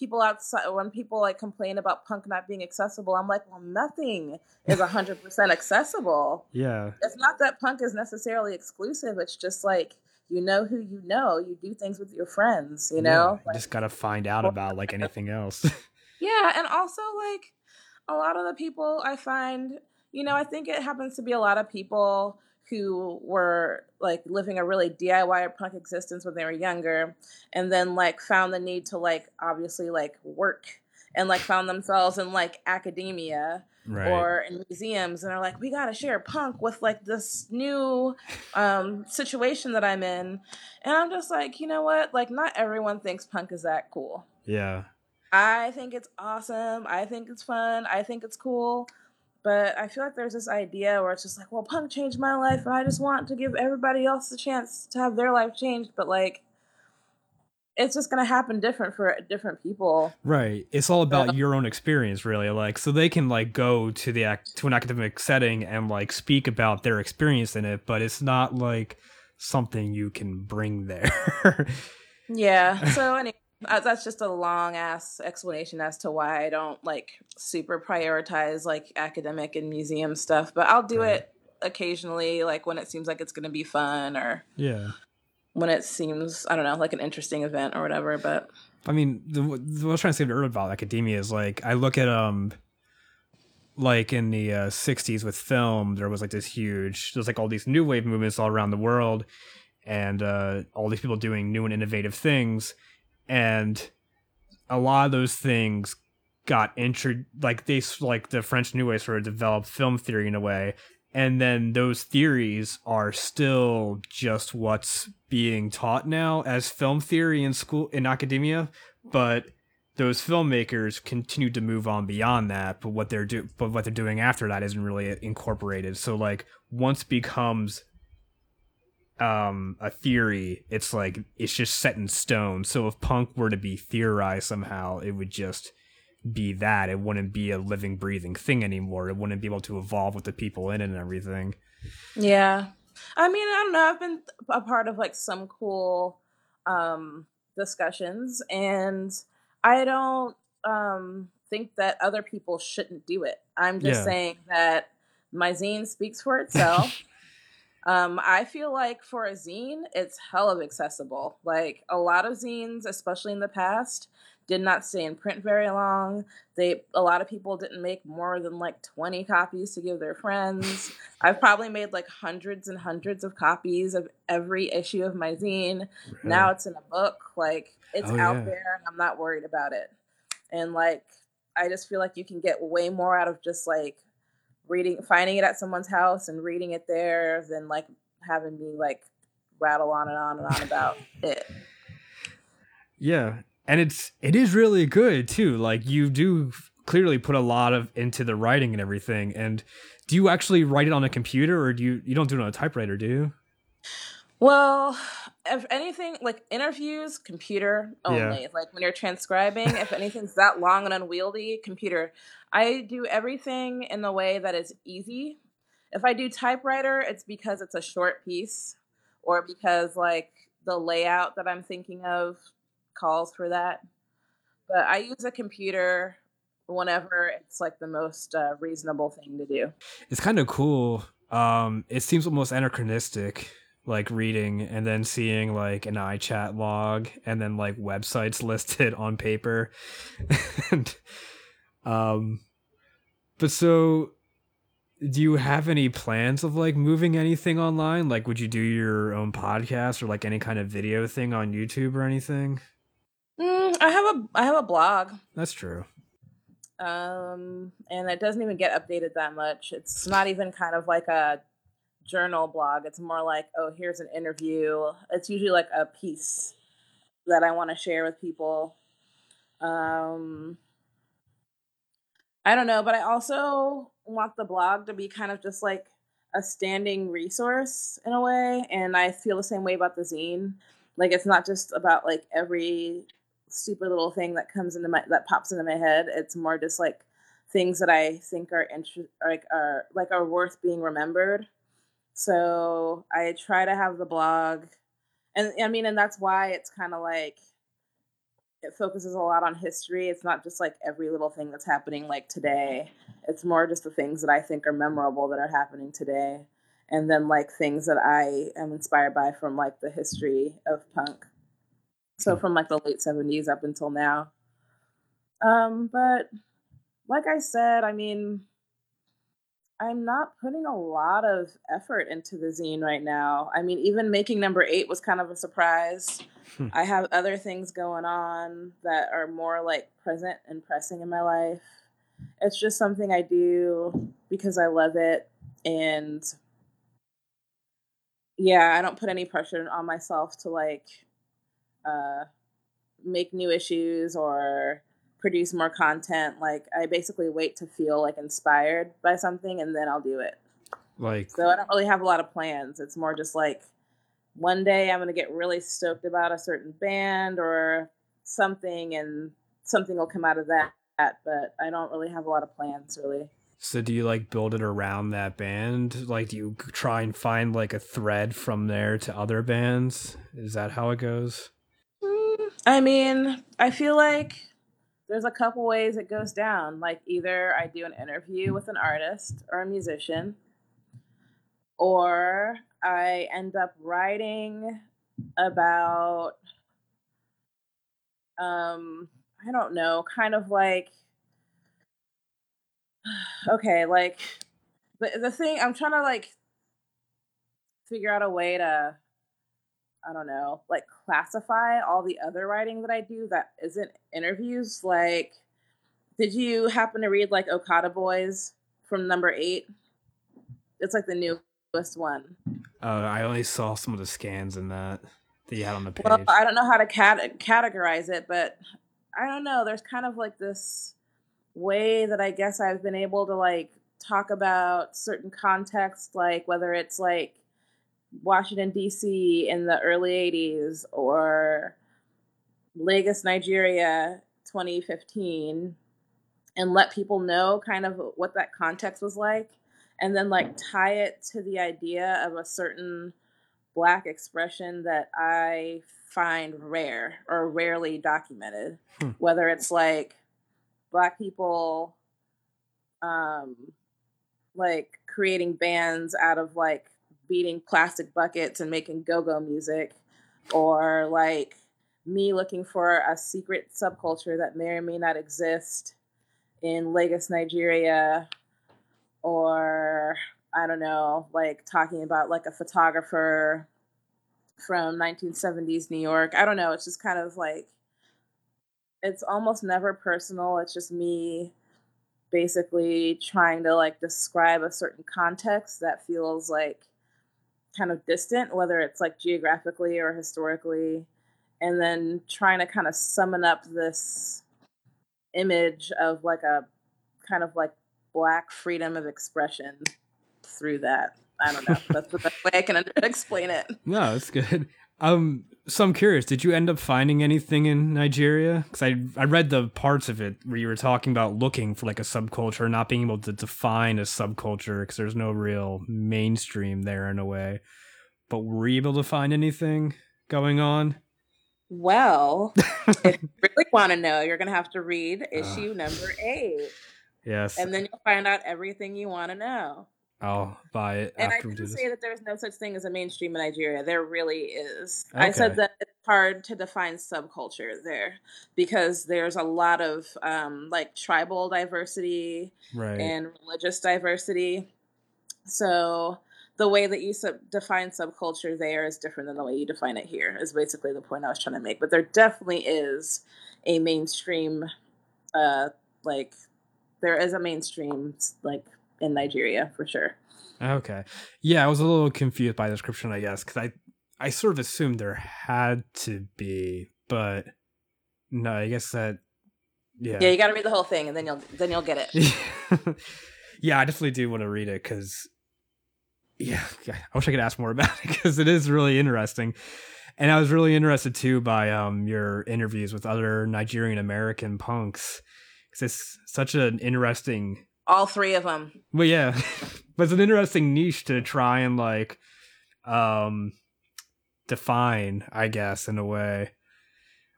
Speaker 2: people outside when people like complain about punk not being accessible i'm like well nothing is 100% *laughs* accessible
Speaker 1: yeah
Speaker 2: it's not that punk is necessarily exclusive it's just like you know who you know you do things with your friends you know
Speaker 1: yeah, you just gotta find out about like anything else *laughs*
Speaker 2: yeah and also like a lot of the people i find you know i think it happens to be a lot of people who were like living a really DIY or punk existence when they were younger and then like found the need to like obviously like work and like found themselves in like academia right. or in museums and are like we got to share punk with like this new um situation that I'm in and I'm just like you know what like not everyone thinks punk is that cool.
Speaker 1: Yeah.
Speaker 2: I think it's awesome. I think it's fun. I think it's cool. But I feel like there's this idea where it's just like, well, punk changed my life, and I just want to give everybody else the chance to have their life changed. But like, it's just gonna happen different for different people.
Speaker 1: Right. It's all about your own experience, really. Like, so they can like go to the act to an academic setting and like speak about their experience in it, but it's not like something you can bring there. *laughs*
Speaker 2: yeah. So anyway, that's just a long ass explanation as to why I don't like super prioritize like academic and museum stuff, but I'll do right. it occasionally, like when it seems like it's going to be fun or
Speaker 1: yeah,
Speaker 2: when it seems I don't know like an interesting event or whatever. But
Speaker 1: I mean, the, what I was trying to say earlier about academia is like I look at um like in the uh, 60s with film there was like this huge there's like all these new wave movements all around the world and uh, all these people doing new and innovative things and a lot of those things got intro like they like the French New Wave sort of developed film theory in a way, and then those theories are still just what's being taught now as film theory in school in academia, but those filmmakers continue to move on beyond that but what they're do but what they're doing after that isn't really incorporated. So like once becomes um a theory it's like it's just set in stone. So if punk were to be theorized somehow it would just be that. It wouldn't be a living breathing thing anymore. It wouldn't be able to evolve with the people in it and everything.
Speaker 2: Yeah. I mean i don't know. I've been a part of like some cool um discussions and i don't um think that other people shouldn't do it. I'm just yeah. saying that my zine speaks for itself *laughs* Um, I feel like for a zine, it's hell of accessible. Like a lot of zines, especially in the past, did not stay in print very long. They a lot of people didn't make more than like 20 copies to give their friends. I've probably made like hundreds and hundreds of copies of every issue of my zine. Now it's in a book. Like it's oh, out yeah. there and I'm not worried about it. And like I just feel like you can get way more out of just like reading finding it at someone's house and reading it there than like having me like rattle on and on and on about *laughs* it.
Speaker 1: Yeah. And it's it is really good too. Like you do clearly put a lot of into the writing and everything. And do you actually write it on a computer or do you you don't do it on a typewriter, do you?
Speaker 2: Well, if anything, like interviews, computer only. Yeah. Like when you're transcribing, if anything's that long and unwieldy, computer. I do everything in the way that is easy. If I do typewriter, it's because it's a short piece or because like the layout that I'm thinking of calls for that. But I use a computer whenever it's like the most uh, reasonable thing to do.
Speaker 1: It's kind of cool. Um, it seems almost anachronistic like reading and then seeing like an iChat log and then like websites *laughs* listed on paper. *laughs* and um but so do you have any plans of like moving anything online? Like, would you do your own podcast or like any kind of video thing on YouTube or anything?
Speaker 2: Mm, I have a I have a blog.
Speaker 1: That's true.
Speaker 2: Um, and it doesn't even get updated that much. It's not even kind of like a journal blog. It's more like, oh, here's an interview. It's usually like a piece that I want to share with people. Um, I don't know, but I also want the blog to be kind of just like a standing resource in a way. And I feel the same way about the zine. Like it's not just about like every stupid little thing that comes into my that pops into my head. It's more just like things that I think are interest like are like are worth being remembered. So I try to have the blog, and I mean, and that's why it's kind of like it focuses a lot on history. It's not just like every little thing that's happening like today. It's more just the things that I think are memorable that are happening today. And then like things that I am inspired by from like the history of punk. So from like the late 70s up until now. Um, but like I said, I mean, I'm not putting a lot of effort into the zine right now. I mean, even making number eight was kind of a surprise. Hmm. I have other things going on that are more like present and pressing in my life. It's just something I do because I love it. And yeah, I don't put any pressure on myself to like uh, make new issues or produce more content. Like I basically wait to feel like inspired by something and then I'll do it.
Speaker 1: Like
Speaker 2: so I don't really have a lot of plans. It's more just like one day I'm gonna get really stoked about a certain band or something and something will come out of that. But I don't really have a lot of plans really.
Speaker 1: So do you like build it around that band? Like do you try and find like a thread from there to other bands? Is that how it goes?
Speaker 2: Mm, I mean, I feel like there's a couple ways it goes down. Like either I do an interview with an artist or a musician, or I end up writing about um I don't know, kind of like *sighs* okay, like the the thing I'm trying to like figure out a way to I don't know, like classify all the other writing that I do that isn't interviews. Like, did you happen to read like Okada Boys from number eight? It's like the newest one.
Speaker 1: Uh, I only saw some of the scans in that that you had on the page.
Speaker 2: Well, I don't know how to cat- categorize it, but I don't know. There's kind of like this way that I guess I've been able to like talk about certain context, like whether it's like Washington D.C. in the early '80s or Lagos, Nigeria, 2015, and let people know kind of what that context was like, and then like tie it to the idea of a certain black expression that I find rare or rarely documented, hmm. whether it's like black people um like creating bands out of like beating plastic buckets and making go-go music or like me looking for a secret subculture that may or may not exist in Lagos, Nigeria, or I don't know, like talking about like a photographer from 1970s New York. I don't know. It's just kind of like it's almost never personal. It's just me basically trying to like describe a certain context that feels like kind of distant, whether it's like geographically or historically, and then trying to kind of summon up this image of like a kind of like black freedom of expression through that. I don't know. That's the best way I can *laughs* explain it.
Speaker 1: No, that's good. Um, so I'm curious. Did you end up finding anything in Nigeria? Because I I read the parts of it where you were talking about looking for like a subculture, not being able to define a subculture because there's no real mainstream there in a way. But were you able to find anything going on?
Speaker 2: Well, *laughs* if you really want to know, you're gonna have to read issue uh, number eight.
Speaker 1: Yes,
Speaker 2: and then you'll find out everything you want to know.
Speaker 1: I'll buy it.
Speaker 2: And I didn't say that there's no such thing as a mainstream in Nigeria. There really is. Okay. I said that it's hard to define subculture there because there's a lot of um, like tribal diversity
Speaker 1: right.
Speaker 2: and religious diversity. So the way that you sub- define subculture there is different than the way you define it here. Is basically the point I was trying to make. But there definitely is a mainstream, uh, like there is a mainstream like in Nigeria for sure.
Speaker 1: Okay. Yeah, I was a little confused by the description, I guess, because I I sort of assumed there had to be, but no, I guess that yeah.
Speaker 2: Yeah, you got to read the whole thing, and then you'll then you'll get it. *laughs*
Speaker 1: yeah, I definitely do want to read it because yeah, I wish I could ask more about it because it is really interesting. And I was really interested too by um your interviews with other Nigerian American punks because it's such an interesting.
Speaker 2: All three of them.
Speaker 1: Well, yeah, *laughs* but it's an interesting niche to try and like um define, I guess, in a way.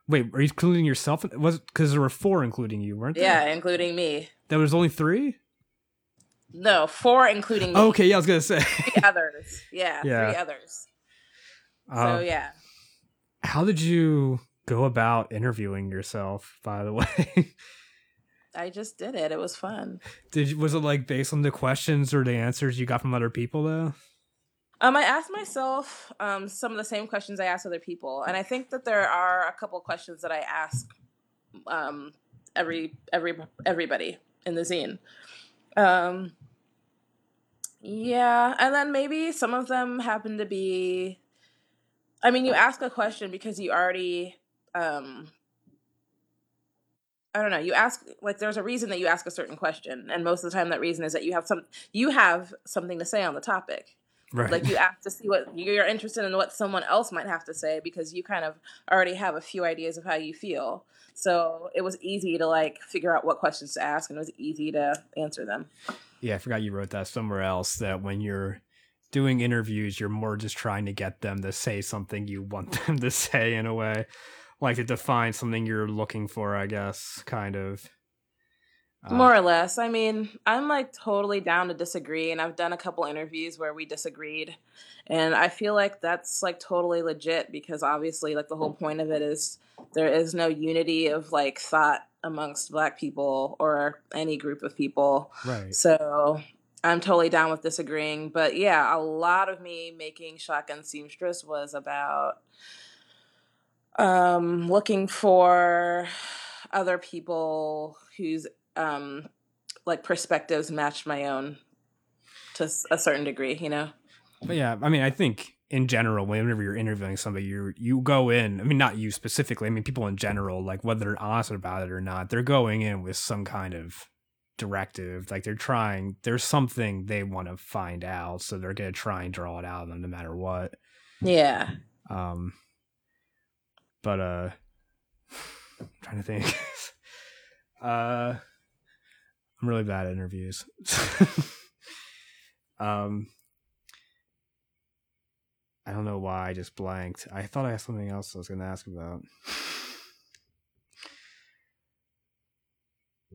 Speaker 1: Wait, are you including yourself? Was because there were four including you, weren't there?
Speaker 2: Yeah, including me.
Speaker 1: There was only three.
Speaker 2: No, four including me.
Speaker 1: Okay, yeah, I was gonna say
Speaker 2: three *laughs* others. Yeah,
Speaker 1: Yeah.
Speaker 2: three others. So
Speaker 1: Um,
Speaker 2: yeah,
Speaker 1: How did you go about interviewing yourself? By the *laughs* way,
Speaker 2: I just did it. It was fun.
Speaker 1: did was it like based on the questions or the answers you got from other people though?
Speaker 2: Um, I asked myself um, some of the same questions I asked other people, and I think that there are a couple questions that I ask um, every every everybody in the zine. Um, yeah, and then maybe some of them happen to be. I mean, you ask a question because you already. Um, I don't know. You ask like there's a reason that you ask a certain question, and most of the time that reason is that you have some you have something to say on the topic
Speaker 1: Right.
Speaker 2: like you ask to see what you're interested in what someone else might have to say because you kind of already have a few ideas of how you feel so it was easy to like figure out what questions to ask and it was easy to answer them
Speaker 1: yeah, I forgot you wrote that somewhere else. That when you're doing interviews, you're more just trying to get them to say something you want *laughs* them to say in a way, like to define something you're looking for. I guess, kind of. Uh,
Speaker 2: more or less i mean i'm like totally down to disagree and i've done a couple interviews where we disagreed and i feel like that's like totally legit because obviously like the whole point of it is there is no unity of like thought amongst black people or any group of people
Speaker 1: right.
Speaker 2: So I'm totally down with disagreeing. But yeah, a lot of me making Shotgun Seamstress was about um, looking for other people whose um, like perspectives match my own to a certain degree, you know?
Speaker 1: But yeah, I mean, I think in general, whenever you're interviewing somebody, you you go in. I mean, not you specifically. I mean, people in general, like whether they're honest about it or not, they're going in with some kind of directive. Like they're trying. There's something they want to find out, so they're gonna try and draw it out of them no matter what.
Speaker 2: Yeah.
Speaker 1: Um, but uh, I'm trying to think. *laughs* uh, I'm really bad at interviews. *laughs* um, I don't know why I just blanked. I thought I had something else I was going to ask about.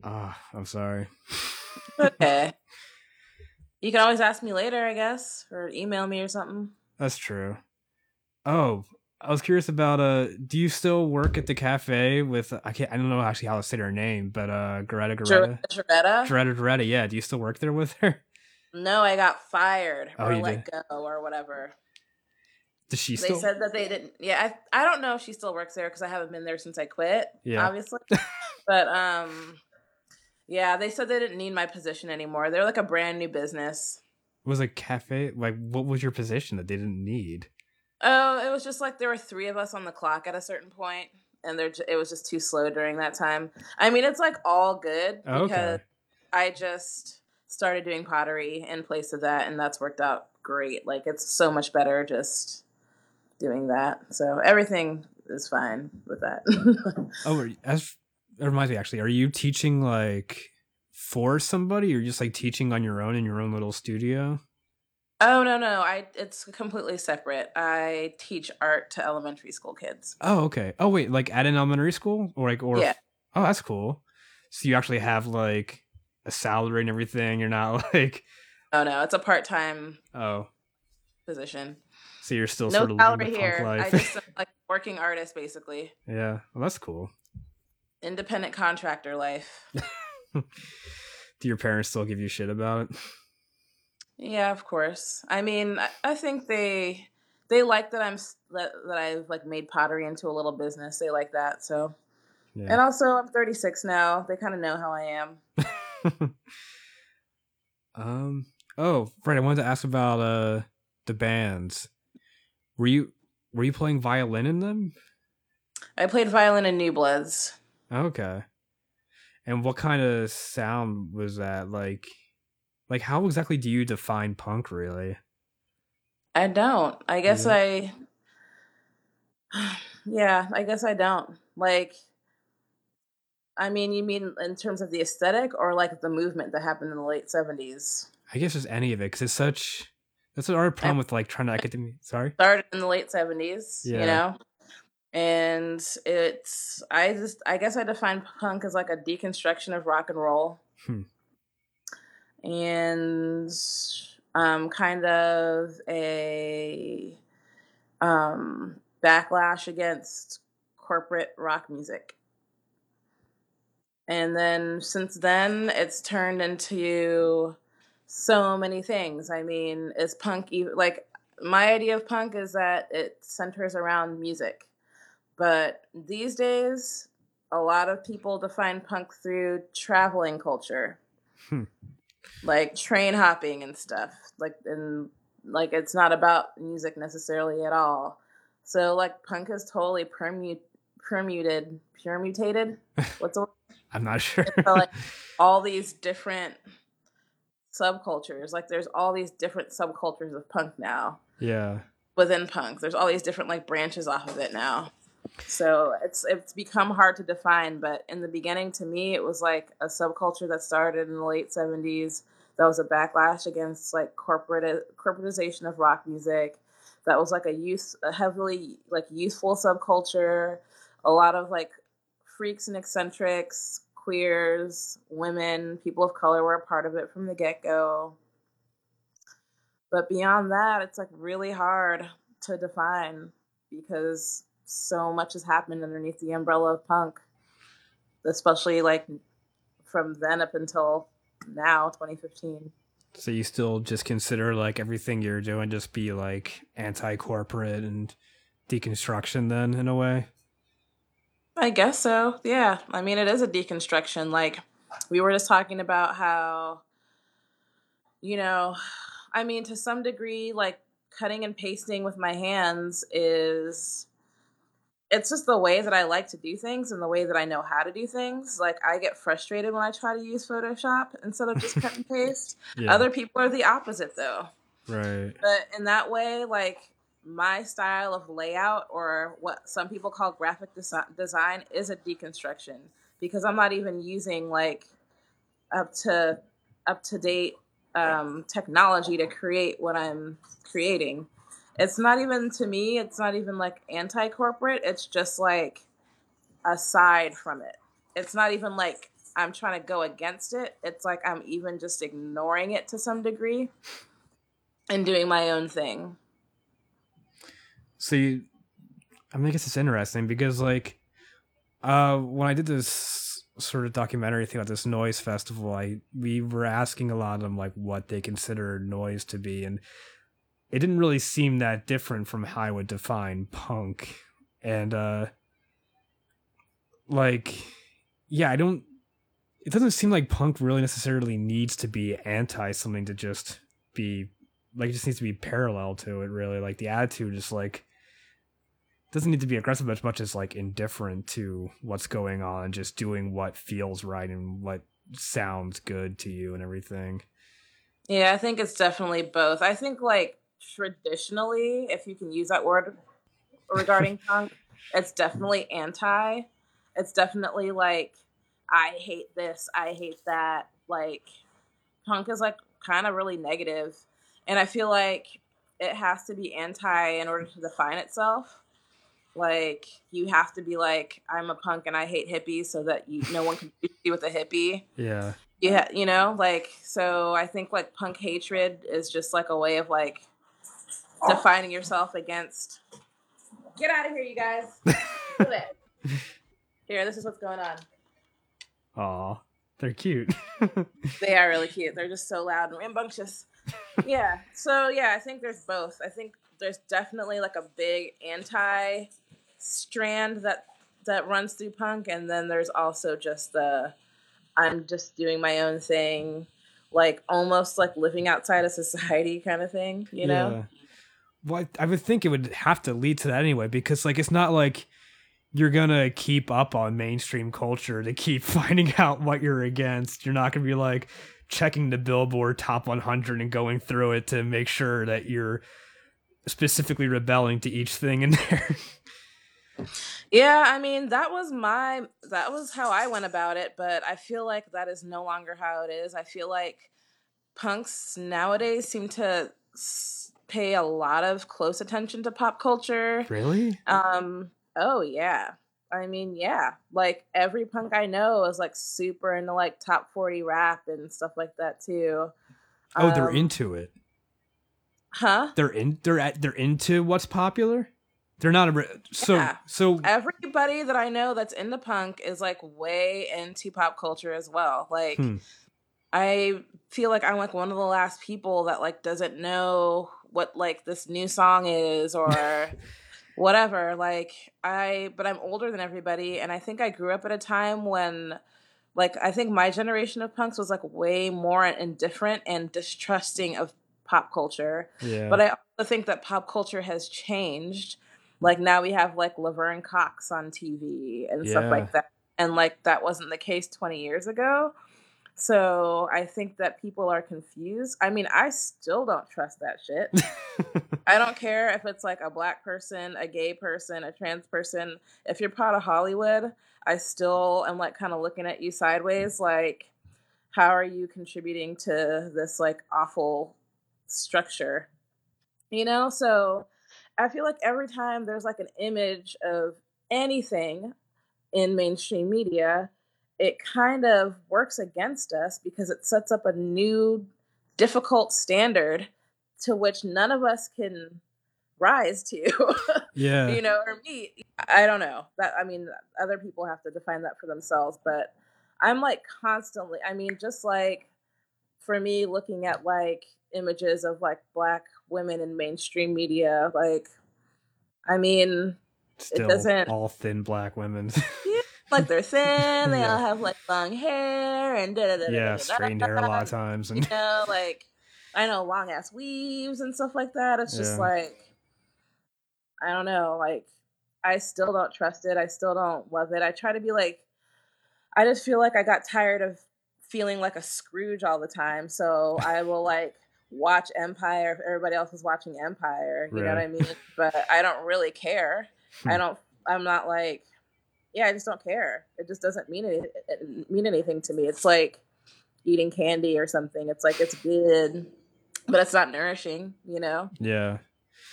Speaker 1: Ah, I'm sorry.
Speaker 2: Okay. *laughs* you can always ask me later, I guess, or email me or something.
Speaker 1: That's true. Oh, I was curious about uh do you still work at the cafe with I can't I don't know actually how to say her name, but uh Greta Greta
Speaker 2: Jaretta?
Speaker 1: Greta Greta, yeah. Do you still work there with her?
Speaker 2: No, I got fired
Speaker 1: Oh,
Speaker 2: or let go or whatever.
Speaker 1: Does she
Speaker 2: they
Speaker 1: still
Speaker 2: said that they didn't. Yeah, I, I don't know if she still works there because I haven't been there since I quit.
Speaker 1: Yeah.
Speaker 2: obviously. but um, yeah, they said they didn't need my position anymore. They're like a brand new business.
Speaker 1: was a cafe like what was your position that they didn't need?
Speaker 2: Oh, it was just like there were three of us on the clock at a certain point, and there it was just too slow during that time. I mean, it's like all good
Speaker 1: Oh,
Speaker 2: because
Speaker 1: okay.
Speaker 2: I just started doing pottery in place of that, and that's worked out great. Like it's so much better just doing that. So everything is fine with that. *laughs*
Speaker 1: Oh, are as that reminds me actually, are you teaching like for somebody or just like teaching on your own in your own little studio?
Speaker 2: Oh no, no, I it's completely separate. I teach art to elementary school kids.
Speaker 1: Oh, okay. Oh wait, like at an elementary school? Or like or
Speaker 2: Yeah.
Speaker 1: Oh, that's cool. So you actually have like a salary and everything. You're not *laughs* like
Speaker 2: Oh no, it's a part time
Speaker 1: oh,
Speaker 2: position.
Speaker 1: so you're still
Speaker 2: No
Speaker 1: sort of
Speaker 2: salary here. I just *laughs* like working artist basically.
Speaker 1: yeah, well, that's cool.
Speaker 2: Independent contractor life. *laughs*
Speaker 1: Do your parents still give you shit about it?
Speaker 2: Yeah, of course. I mean, I, I think they they like that I'm that, that I've like made pottery into a little business. They like that. So, and also I'm 36 now. They kind of know how I am. *laughs*
Speaker 1: um. Oh, Fred, I wanted to ask about uh the bands. Were you were you playing violin in them?
Speaker 2: I played violin in New Bloods.
Speaker 1: Okay. And what kind of sound was that? Like, like how exactly do you define punk? Really?
Speaker 2: I don't. I guess
Speaker 1: Yeah.
Speaker 2: I. *sighs* Yeah, I guess I don't. Like, I mean, you mean in terms of the aesthetic or like the movement that happened in the late 70s?
Speaker 1: I guess just any of it, because it's such. That's hard problem with like trying to academic. Sorry.
Speaker 2: Started in the late 70s,
Speaker 1: Yeah.
Speaker 2: you know? And it's, I just, I guess I define punk as like a deconstruction of rock and roll.
Speaker 1: Hmm.
Speaker 2: And um, kind of a um, backlash against corporate rock music. And then since then, it's turned into so many things. I mean, is punk even like my idea of punk is that it centers around music. But these days, a lot of people define punk through traveling culture.
Speaker 1: Hmm.
Speaker 2: Like train hopping and stuff. Like and like it's not about music necessarily at all. So like punk is totally permute permuted permutated. *laughs* What's the word?
Speaker 1: I'm not sure.
Speaker 2: So, like *laughs* all these different subcultures. Like there's all these different subcultures of punk now
Speaker 1: yeah.
Speaker 2: within punk. There's all these different like branches off of it now. So it's it's become hard to define, but in the beginning to me it was like a subculture that started in the late 70s that was a backlash against like corporate corporatization of rock music. That was like a youth a heavily like youthful subculture, a lot of like freaks and eccentrics, queers, women, people of color were a part of it from the get-go. But beyond that, it's like really hard to define because so much has happened underneath the umbrella of punk, especially like from then up until now, 2015.
Speaker 1: So you still just consider like everything you're doing just be like anti-corporate and deconstruction then in a way?
Speaker 2: I guess so. Yeah. I mean, it is a deconstruction. Like, we were just talking about how, you know, I mean, to some degree, like, cutting and pasting with my hands is. It's just the way that I like to do things and the way that I know how to do things. Like, I get frustrated when I try to use Photoshop instead of just cut and *laughs* paste.
Speaker 1: Yeah.
Speaker 2: Other people are the opposite, though.
Speaker 1: right.
Speaker 2: But in that way, like my style of layout or what some people call graphic desi- design is a deconstruction because I'm not even using like up to up to date um, technology to create what I'm creating. It's not even to me. It's not even like anti-corporate. It's just like aside from it. It's not even like I'm trying to go against it. It's like I'm even just ignoring it to some degree and doing my own thing.
Speaker 1: See, I mean, I guess it's interesting because, like, uh, when I did this sort of documentary thing about this noise festival, I we were asking a lot of them like what they consider noise to be, and it didn't really seem that different from how I would define punk, and uh, like, yeah, I don't. It doesn't seem like punk really necessarily needs to be anti something to just be like it just needs to be parallel to it really like the attitude is like doesn't need to be aggressive as much as like indifferent to what's going on just doing what feels right and what sounds good to you and everything
Speaker 2: Yeah, I think it's definitely both. I think like traditionally, if you can use that word regarding *laughs* punk, it's definitely anti. It's definitely like I hate this, I hate that. Like punk is like kind of really negative, and I feel like it has to be anti in order to define itself. Like you have to be like I'm a punk and I hate hippies, so that you no one can be with a hippie.
Speaker 1: yeah
Speaker 2: Yeah, you know, like so I think like punk hatred is just like a way of like defining yourself against Get out of here, you guys. *laughs* Here, this is what's going on.
Speaker 1: Aw, they're cute *laughs*
Speaker 2: They are really cute. They're just so loud and rambunctious. yeah. So yeah, I think there's both. I think there's definitely like a big anti strand that that runs through punk and then there's also just the I'm just doing my own thing, like almost like living outside of society kind of thing, you know? Yeah.
Speaker 1: Well, I, I would think it would have to lead to that anyway, because like it's not like you're gonna keep up on mainstream culture to keep *laughs* finding out what you're against. You're not gonna be like checking the Billboard Top 100 and going through it to make sure that you're specifically rebelling to each thing in *laughs* there.
Speaker 2: Yeah, I mean, that was my that was how I went about it, but I feel like that is no longer how it is. I feel like punks nowadays seem to pay a lot of close attention to pop culture.
Speaker 1: Really?
Speaker 2: Um oh yeah. I mean, yeah. Like every punk I know is like super into like top 40 rap and stuff like that too.
Speaker 1: Oh, um, they're into it.
Speaker 2: Huh?
Speaker 1: They're in they're at they're into what's popular? They're not a so yeah. so
Speaker 2: everybody that I know that's into punk is like way into pop culture as well. Like hmm. I feel like I'm like one of the last people that like doesn't know what like this new song is or *laughs* whatever. Like I but I'm older than everybody and I think I grew up at a time when like I think my generation of punks was like way more indifferent and distrusting of pop culture.
Speaker 1: Yeah.
Speaker 2: But I also think that pop culture has changed like now we have like Laverne Cox on TV and yeah. stuff like that. And like that wasn't the case 20 years ago. So I think that people are confused. I mean, I still don't trust that shit. *laughs* I don't care if it's like a black person, a gay person, a trans person. If you're part of Hollywood, I still am like kind of looking at you sideways like how are you contributing to this like awful structure? You know? So I feel like every time there's like an image of anything in mainstream media, it kind of works against us because it sets up a new difficult standard to which none of us can rise to. *laughs*
Speaker 1: yeah.
Speaker 2: you know, or meet. I don't know. That I mean other people have to define that for themselves, but I'm like constantly I mean just like for me looking at like images of like black women in mainstream media. Like, I mean,
Speaker 1: Still it doesn't all thin black women. *laughs*
Speaker 2: like they're thin. They yeah. all have like long hair and da da da.
Speaker 1: Yeah, straightened hair a lot of times, and
Speaker 2: you know, like I know long ass weaves and stuff like that. It's just yeah. like I don't know, like I still don't trust it. I still don't love it. I try to be like I just feel like I got tired of feeling like a Scrooge all the time. So I will *laughs* like watch Empire if everybody else is watching Empire. You right. know what I mean? But I don't really care. I *laughs* don't. I'm not like, yeah, I just don't care. It just doesn't mean it mean anything to me. It's like eating candy or something. It's like it's good, but it's not nourishing. You know?
Speaker 1: Yeah.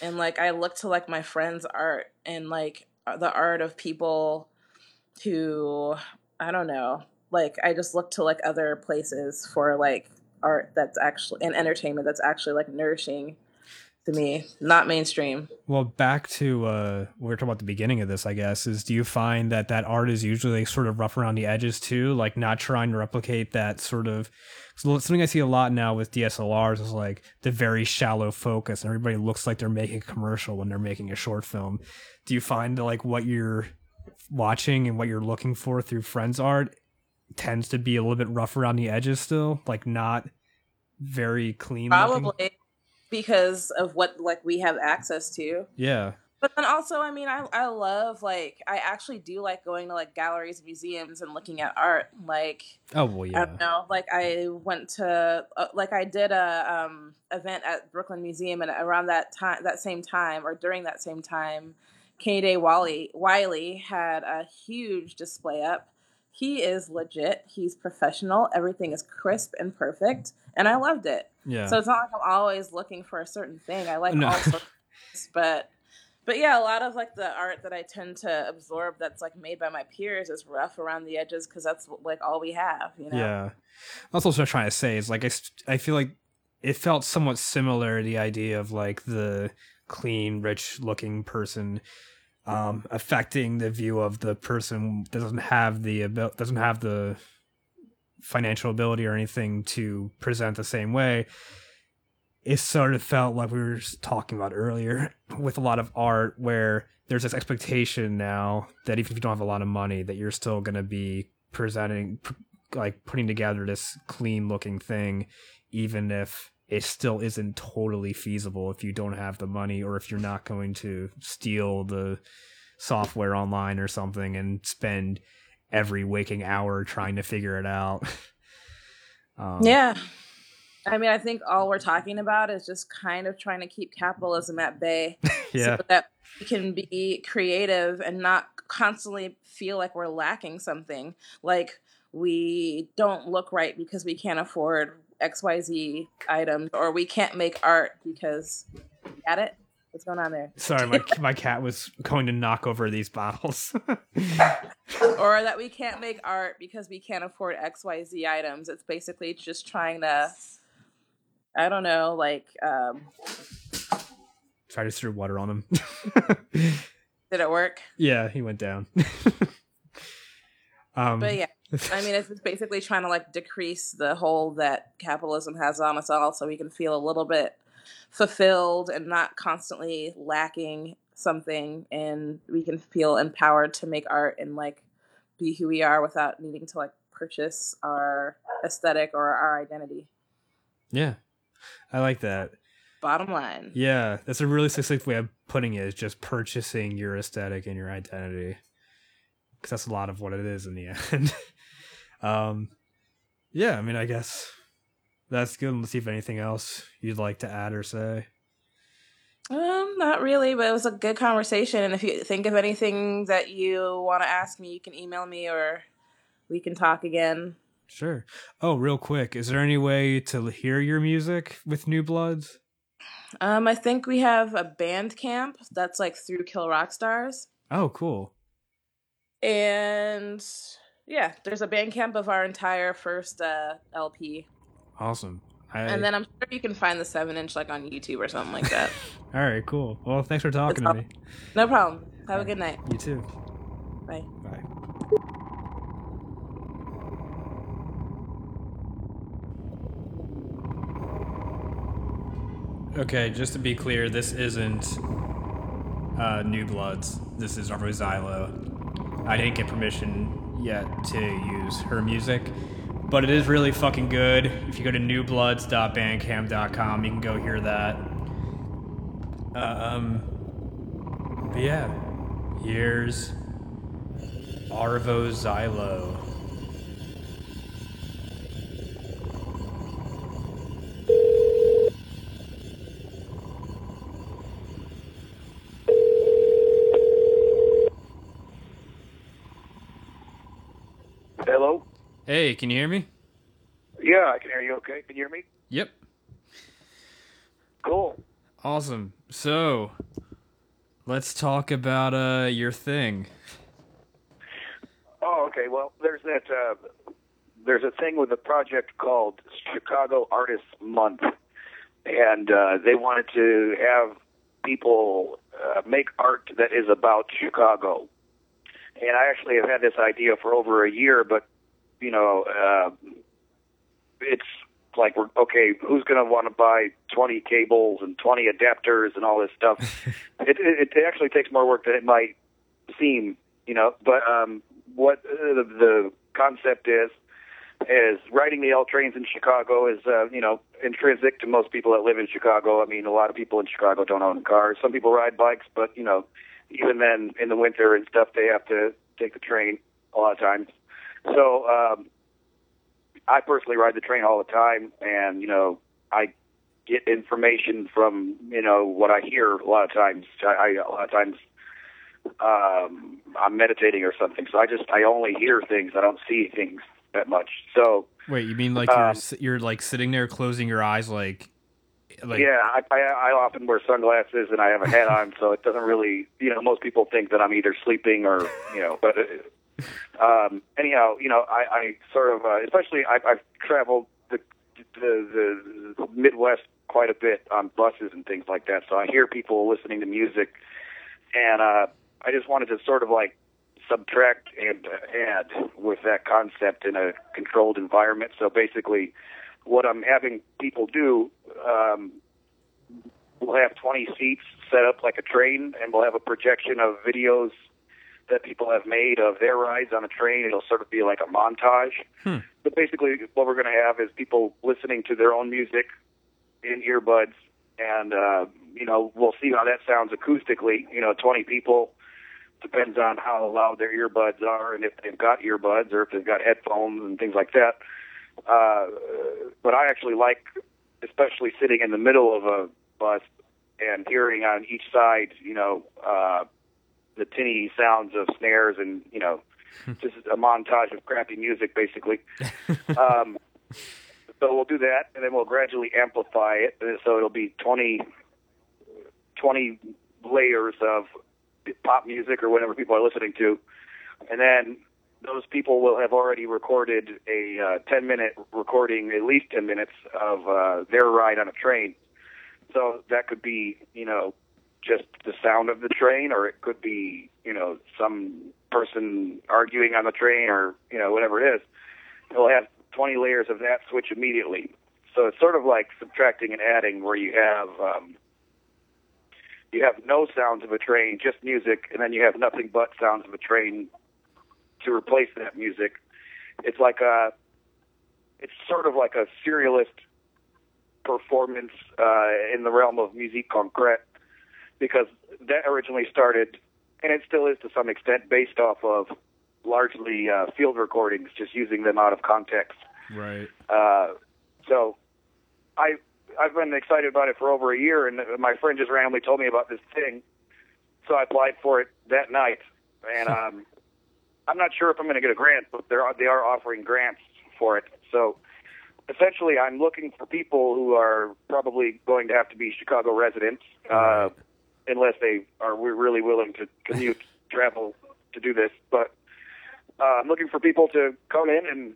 Speaker 2: And like I look to like my friends' art and like the art of people who I don't know. Like I just look to like other places for like art that's actually and entertainment that's actually like nourishing to me, not mainstream.
Speaker 1: Well, back to uh, we are talking about the beginning of this, I guess, is do you find that that art is usually sort of rough around the edges too, like not trying to replicate that sort of something I see a lot now with DSLRs is like the very shallow focus, and everybody looks like they're making a commercial when they're making a short film. Do you find that like what you're watching and what you're looking for through friends art tends to be a little bit rough around the edges still, like not very clean.
Speaker 2: Probably looking. Because of what like we have access to.
Speaker 1: Yeah.
Speaker 2: But then also, I mean, I I love like I actually do like going to like galleries, museums, and looking at art. Like,
Speaker 1: oh well, yeah.
Speaker 2: I don't know. Like I went to uh, like I did a um event at Brooklyn Museum, and around that time, that same time, or during that same time, Kehinde Wiley Wiley had a huge display up he is legit. He's professional. Everything is crisp and perfect, and I loved it.
Speaker 1: Yeah.
Speaker 2: So it's not like I'm always looking for a certain thing. I like no. all sorts, *laughs* but but yeah, a lot of like the art that I tend to absorb that's like made by my peers is rough around the edges because that's like all we have. You know.
Speaker 1: Yeah. That's what I'm trying to say is like I I feel like it felt somewhat similar the idea of like the clean, rich looking person um, affecting the view of the person that doesn't have the ability doesn't have the financial ability or anything to present the same way. it sort of felt like we were talking about earlier *laughs* with a lot of art where there's this expectation now that even if you don't have a lot of money that you're still going to be presenting like putting together this clean looking thing even if it still isn't totally feasible if you don't have the money or if you're not going to steal the software online or something and spend every waking hour trying to figure it out. *laughs*
Speaker 2: um, yeah. I mean, I think all we're talking about is just kind of trying to keep capitalism at bay *laughs*
Speaker 1: yeah.
Speaker 2: so that we can be creative and not constantly feel like we're lacking something. Like we don't look right because we can't afford XYZ items or we can't make art because got it? What's going on there?
Speaker 1: Sorry, my *laughs* my cat was going to knock over these bottles. *laughs*
Speaker 2: or that we can't make art because we can't afford XYZ items. It's basically just trying to I don't know, like um
Speaker 1: try to stir water on him. *laughs*
Speaker 2: Did it work?
Speaker 1: Yeah, he went down.
Speaker 2: um But yeah, I mean, it's basically trying to like decrease the hold that capitalism has on us all, so we can feel a little bit fulfilled and not constantly lacking something, and we can feel empowered to make art and like be who we are without needing to like purchase our aesthetic or our identity.
Speaker 1: Yeah, I like that.
Speaker 2: Bottom line.
Speaker 1: Yeah, that's a really succinct way of putting it. Is just purchasing your aesthetic and your identity because that's a lot of what it is in the *laughs* end. Um, yeah, I mean, I guess that's good. Let's see if anything else you'd like to add or say.
Speaker 2: Um, not really, but it was a good conversation. And if you think of anything that you want to ask me, you can email me or we can talk again.
Speaker 1: Sure. Oh, real quick, is there any way to hear your music with New Bloods?
Speaker 2: Um, I think we have a Bandcamp that's like through Kill Rock Stars.
Speaker 1: Oh, cool.
Speaker 2: And yeah, there's a Bandcamp of our entire first uh, LP.
Speaker 1: Awesome.
Speaker 2: I... And then I'm sure you can find the seven inch like on YouTube or something like that. *laughs*
Speaker 1: All right, cool. Well, thanks for talking to me.
Speaker 2: No problem. Have a good night.
Speaker 1: You too.
Speaker 2: Bye.
Speaker 1: Bye. Okay, just to be clear, this isn't uh, New Bloods. This is Zylo. I didn't get permission yet to use her music, but it is really fucking good. If you go to newbloods.bandcamp.com, you can go hear that. Um, but yeah, here's Arvo Zylo. Hey, can you hear me?
Speaker 3: Yeah, I can hear you okay. Can you hear me?
Speaker 1: Yep.
Speaker 3: Cool.
Speaker 1: Awesome. So, let's talk about uh your thing.
Speaker 3: Oh, okay. Well, there's that uh there's a thing with a project called Chicago Artists Month. And uh they wanted to have people uh, make art that is about Chicago. And I actually have had this idea for over a year, but you know, uh, it's like we're okay. Who's going to want to buy 20 cables and 20 adapters and all this stuff? *laughs* it, it, it actually takes more work than it might seem, you know. But um, what uh, the, the concept is is riding the L trains in Chicago is uh, you know intrinsic to most people that live in Chicago. I mean, a lot of people in Chicago don't own cars. Some people ride bikes, but you know, even then in the winter and stuff, they have to take the train a lot of times. So um, I personally ride the train all the time, and you know I get information from you know what I hear a lot of times. I, I a lot of times um, I'm meditating or something, so I just I only hear things. I don't see things that much. So
Speaker 1: wait, you mean like um, you're you're like sitting there closing your eyes, like like
Speaker 3: yeah, I, I I often wear sunglasses and I have a hat on, so it doesn't really you know most people think that I'm either sleeping or you know, but um, anyhow, you know, I, I sort of, uh, especially I, I've traveled the, the the Midwest quite a bit on buses and things like that, so I hear people listening to music, and uh, I just wanted to sort of like subtract and add with that concept in a controlled environment. So basically, what I'm having people do um, we'll have 20 seats set up like a train, and we'll have a projection of videos that people have made of their rides on a train. It'll sort of be like a montage.
Speaker 1: Hmm.
Speaker 3: But basically, what we're going to have is people listening to their own music in earbuds, and uh, you know we'll see how that sounds acoustically. You know, 20 people depends on how loud their earbuds are, and if they've got earbuds or if they've got headphones and things like that. Uh, but I actually like, especially sitting in the middle of a bus and hearing on each side, you know, uh, the tinny sounds of snares and you know, just a montage of crappy music, basically. *laughs* um, so we'll do that, and then we'll gradually amplify it, and so it'll be 20, 20 layers of pop music or whatever people are listening to, and then those people will have already recorded a uh, 10 minute recording, at least 10 minutes of uh, their ride on a train. So that could be, you know, just the sound of the train, or it could be, you know, some person arguing on the train, or you know, whatever it is. It'll have 20 layers of that switch immediately. So it's sort of like subtracting and adding, where you have um, you have no sounds of a train, just music, and then you have nothing but sounds of a train to replace that music. It's like a, it's sort of like a serialist performance uh, in the realm of musique concrète, because that originally started, and it still is to some extent, based off of largely uh, field recordings, just using them out of context.
Speaker 1: Right.
Speaker 3: Uh, so I I've been excited about it for over a year, and my friend just randomly told me about this thing, so I applied for it that night, and *laughs* um, I'm not sure if I'm going to get a grant, but they are they are offering grants for it. So essentially, I'm looking for people who are probably going to have to be Chicago residents, uh, unless they are we're really willing to commute *laughs* travel to do this. But uh, I'm looking for people to come in and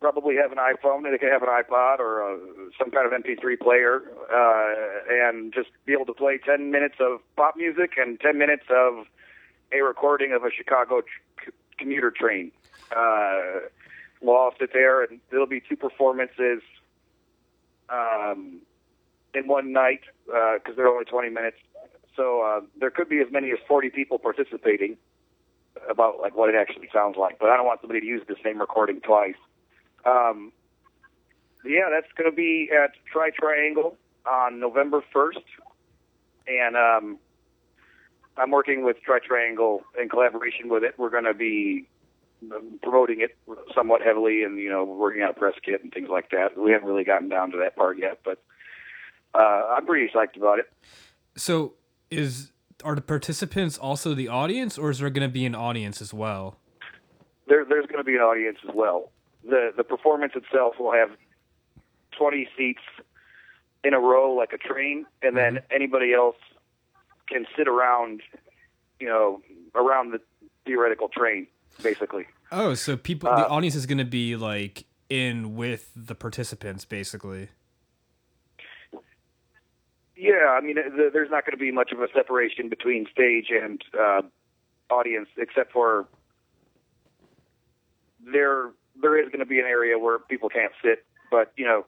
Speaker 3: probably have an iPhone, and they can have an iPod or uh some kind of MP3 player, uh, and just be able to play 10 minutes of pop music and 10 minutes of a recording of a Chicago tr- commuter train. Uh, we'll all sit there, and there'll be two performances um, in one night because they're only 20 minutes. So uh, there could be as many as 40 people participating about like what it actually sounds like. But I don't want somebody to use the same recording twice. Um, yeah, that's going to be at Tri Triangle on November 1st. And um, I'm working with Tri Triangle in collaboration with it. We're going to be um, promoting it somewhat heavily and, you know, working on a press kit and things like that. We haven't really gotten down to that part yet, but uh, I'm pretty psyched about it.
Speaker 1: So is are the participants also the audience, or is there going to be an audience as well?
Speaker 3: There, there's going to be an audience as well. The the performance itself will have 20 seats in a row like a train, and then anybody else can sit around, you know, around the theoretical train, basically.
Speaker 1: Oh, so people,
Speaker 3: Uh,
Speaker 1: the audience is going to be like in with the participants, basically.
Speaker 3: Yeah, I mean, th- there's not going to be much of a separation between stage and uh, audience, except for there there is going to be an area where people can't sit, but you know,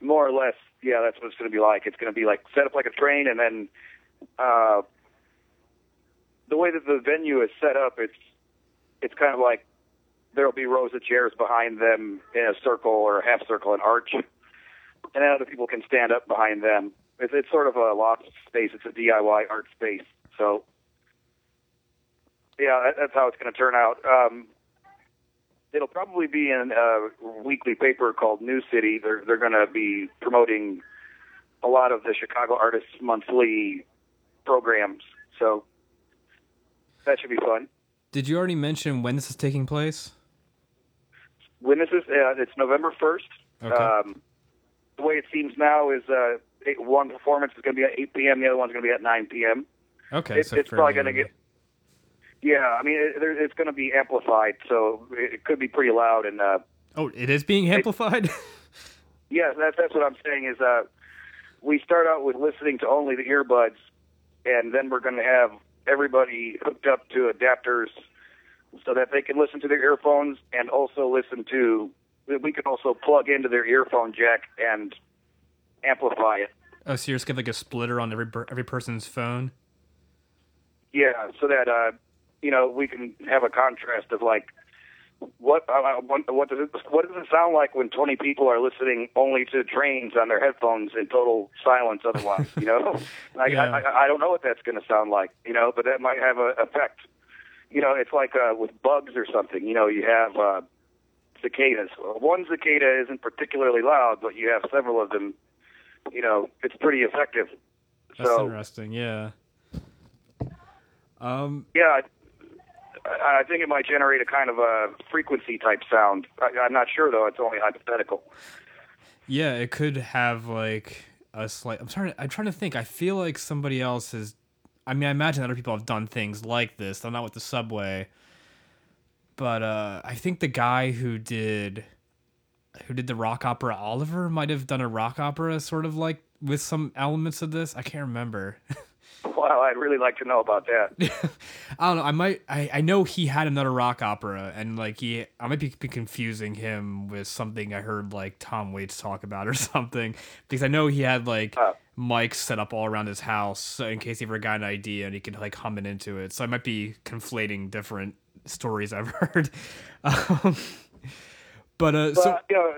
Speaker 3: more or less, yeah, that's what it's going to be like. It's going to be like set up like a train, and then uh, the way that the venue is set up, it's it's kind of like there'll be rows of chairs behind them in a circle or a half circle, an arch, and then other people can stand up behind them. It's, it's sort of a loft space. It's a DIY art space. So, yeah, that, that's how it's going to turn out. Um, it'll probably be in a weekly paper called New City. They're they're going to be promoting a lot of the Chicago Artists Monthly programs. So that should be fun.
Speaker 1: Did you already mention when this is taking place?
Speaker 3: When this is, uh, it's November first.
Speaker 1: Okay.
Speaker 3: Um, the way it seems now is uh, one performance is going to be at 8 p.m. The other one's going to be at 9 p.m.
Speaker 1: Okay,
Speaker 3: It,
Speaker 1: so
Speaker 3: it's probably going to get. Yeah, I mean, it, it's going to be amplified, so it, it could be pretty loud. And uh,
Speaker 1: Oh, it is being amplified. *laughs*
Speaker 3: yeah, that's that's what I'm saying. Is uh, we start out with listening to only the earbuds, and then we're going to have everybody hooked up to adapters so that they can listen to their earphones and also listen to. We can also plug into their earphone jack and amplify it.
Speaker 1: Oh, so you're just get like a splitter on every every person's phone.
Speaker 3: Yeah, so that uh, you know we can have a contrast of like what uh, what what does it what does it sound like when 20 people are listening only to trains on their headphones in total silence otherwise you know *laughs* like
Speaker 1: Yeah.
Speaker 3: I, I I don't know what that's going to sound like you know but that might have an effect you know it's like uh with bugs or something you know you have uh cicadas one cicada isn't particularly loud but you have several of them you know it's pretty effective
Speaker 1: That's
Speaker 3: so
Speaker 1: interesting. Yeah. Um.
Speaker 3: Yeah, I, I think it might generate a kind of a frequency type sound. I, I'm not sure though; it's only hypothetical.
Speaker 1: Yeah, it could have like a slight. I'm trying. To, I'm trying to think. I feel like somebody else has. I mean, I imagine other people have done things like this. though not with the subway, but uh, I think the guy who did, who did the rock opera Oliver, might have done a rock opera sort of like with some elements of this. I can't remember. *laughs*
Speaker 3: wow, I'd really like to know about that. *laughs*
Speaker 1: I don't know. I might. I, I know he had another rock opera, and like he, I might be, be confusing him with something I heard like Tom Waits talk about *laughs* or something, because I know he had like
Speaker 3: Oh.
Speaker 1: mics set up all around his house so in case he ever got an idea and he could like hum it into it. So I might be conflating different stories I've heard. Um, but uh,
Speaker 3: But
Speaker 1: so
Speaker 3: you know,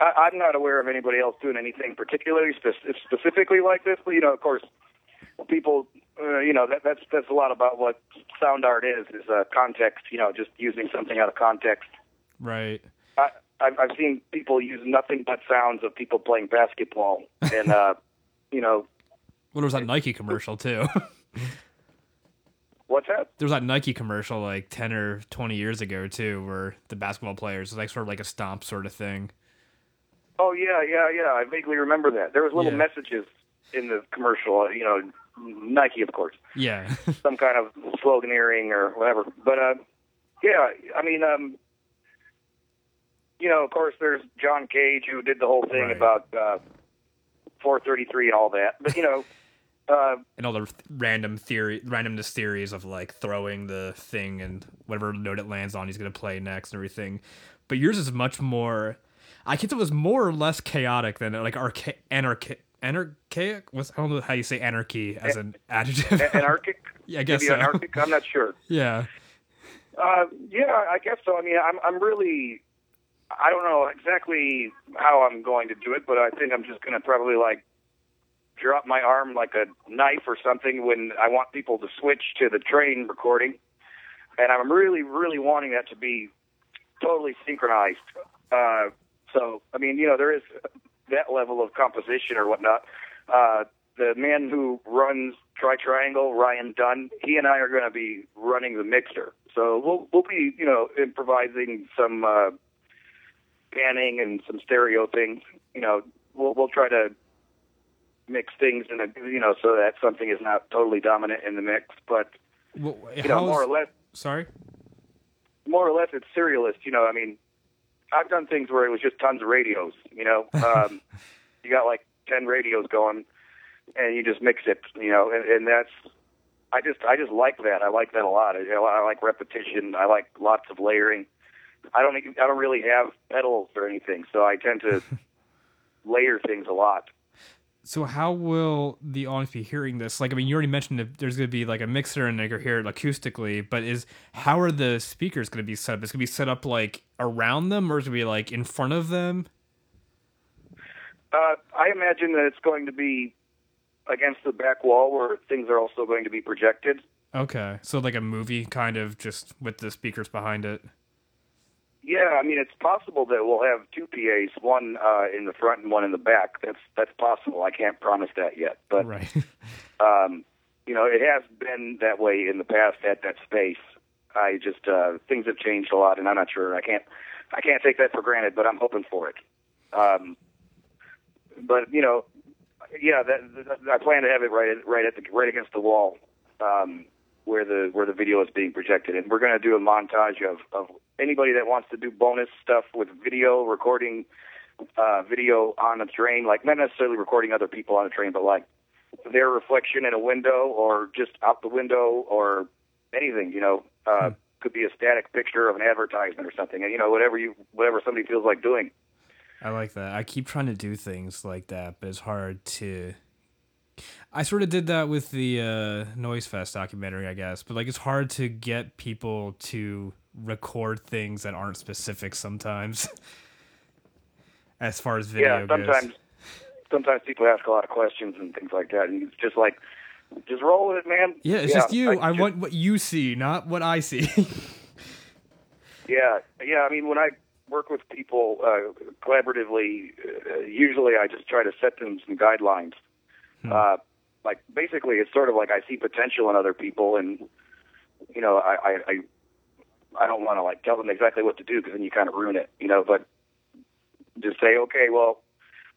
Speaker 3: I, I'm not aware of anybody else doing anything particularly spe- specifically like this. But you know, of course, people. Uh, you know that that's that's a lot about what sound art is is uh, context. You know, just using something out of context.
Speaker 1: right.
Speaker 3: I, I've, I've seen people use nothing but sounds of people playing basketball, *laughs* and uh, you know
Speaker 1: Well, there was that Nike commercial too. *laughs*
Speaker 3: what's that?
Speaker 1: there was that Nike commercial like ten or twenty years ago too, where the basketball players was like sort of like a stomp sort of thing.
Speaker 3: Oh yeah, yeah, yeah. I vaguely remember that. There was little
Speaker 1: Yeah.
Speaker 3: messages in the commercial. You know, Nike, of course,
Speaker 1: Yeah. *laughs*
Speaker 3: some kind of sloganeering or whatever. But uh, yeah, I mean, um, you know, of course, there's John Cage who did the whole thing
Speaker 1: Right.
Speaker 3: about uh, 433 and all that. But you know, uh,
Speaker 1: and all the random theory, randomness theories of like throwing the thing and whatever note it lands on, he's gonna play next and everything. But yours is much more. I guess it was more or less chaotic than like archa- anarchic. Anarchic? What's I don't know how you say anarchy as an adjective.
Speaker 3: a- anarchic. *laughs*
Speaker 1: Yeah, I guess
Speaker 3: Maybe
Speaker 1: so.
Speaker 3: anarchic. I'm not sure. *laughs*
Speaker 1: yeah.
Speaker 3: Uh, yeah, I guess so. I mean, I'm I'm really I don't know exactly how I'm going to do it, but I think I'm just going to probably like drop my arm like a knife or something when I want people to switch to the train recording, and I'm really really wanting that to be totally synchronized. Uh, so I mean, you know, there is that level of composition or whatnot. Uh, the man who runs Tri Triangle, Ryan Dunn, he and I are going to be running the mixer. So we'll we'll be you know improvising some uh, panning and some stereo things. You know, we'll we'll try to mix things in a you know so that something is not totally dominant in the mix, but
Speaker 1: Well,
Speaker 3: you know more or less
Speaker 1: Sorry.
Speaker 3: more or less it's serialist. You know, I mean, I've done things where it was just tons of radios. You know, *laughs* um, you got like ten radios going, and you just mix it. You know, and, and that's I just I just like that. I like that a lot. I, I like repetition. I like lots of layering. I don't I don't really have pedals or anything, so I tend to *laughs* layer things a lot.
Speaker 1: So how will the audience be hearing this? Like, I mean, you already mentioned that there's going to be like a mixer and they can hear it acoustically, but is how are the speakers going to be set up? Is it going to be set up like around them, or is it going to be like in front of them?
Speaker 3: Uh, I imagine that it's going to be against the back wall where things are also going to be projected.
Speaker 1: Okay, so like a movie kind of just with the speakers behind it.
Speaker 3: Yeah, I mean it's possible that we'll have two PAs, one uh, in the front and one in the back. That's that's possible. I can't promise that yet, but
Speaker 1: Right. *laughs*
Speaker 3: um, you know it has been that way in the past at that space. I just uh, things have changed a lot, and I'm not sure. I can't I can't take that for granted, but I'm hoping for it. Um, but you know, yeah, that, that, I plan to have it right at, right at the right against the wall um, where the where the video is being projected, and we're going to do a montage of of anybody that wants to do bonus stuff with video recording uh, video on a train, like not necessarily recording other people on a train, but like their reflection in a window or just out the window or anything, you know, uh, could be a static picture of an advertisement or something, and you know, whatever you whatever somebody feels like doing.
Speaker 1: I like that. I keep trying to do things like that, but it's hard to. I sort of did that with the uh, Noise Fest documentary, I guess, but like it's hard to get people to record things that aren't specific sometimes. *laughs* as far as video
Speaker 3: yeah, sometimes
Speaker 1: goes.
Speaker 3: sometimes people ask a lot of questions and things like that, and it's just like, just roll with it, man.
Speaker 1: Yeah, it's just you. I,
Speaker 3: just-
Speaker 1: want what you see, not what I see. *laughs*
Speaker 3: Yeah, yeah. I mean, when I work with people uh, collaboratively, uh, usually I just try to set them some guidelines. Uh, like basically, it's sort of like I see potential in other people, and you know, I I I, I don't want to like tell them exactly what to do because then you kind of ruin it, you know. But just say, okay, well,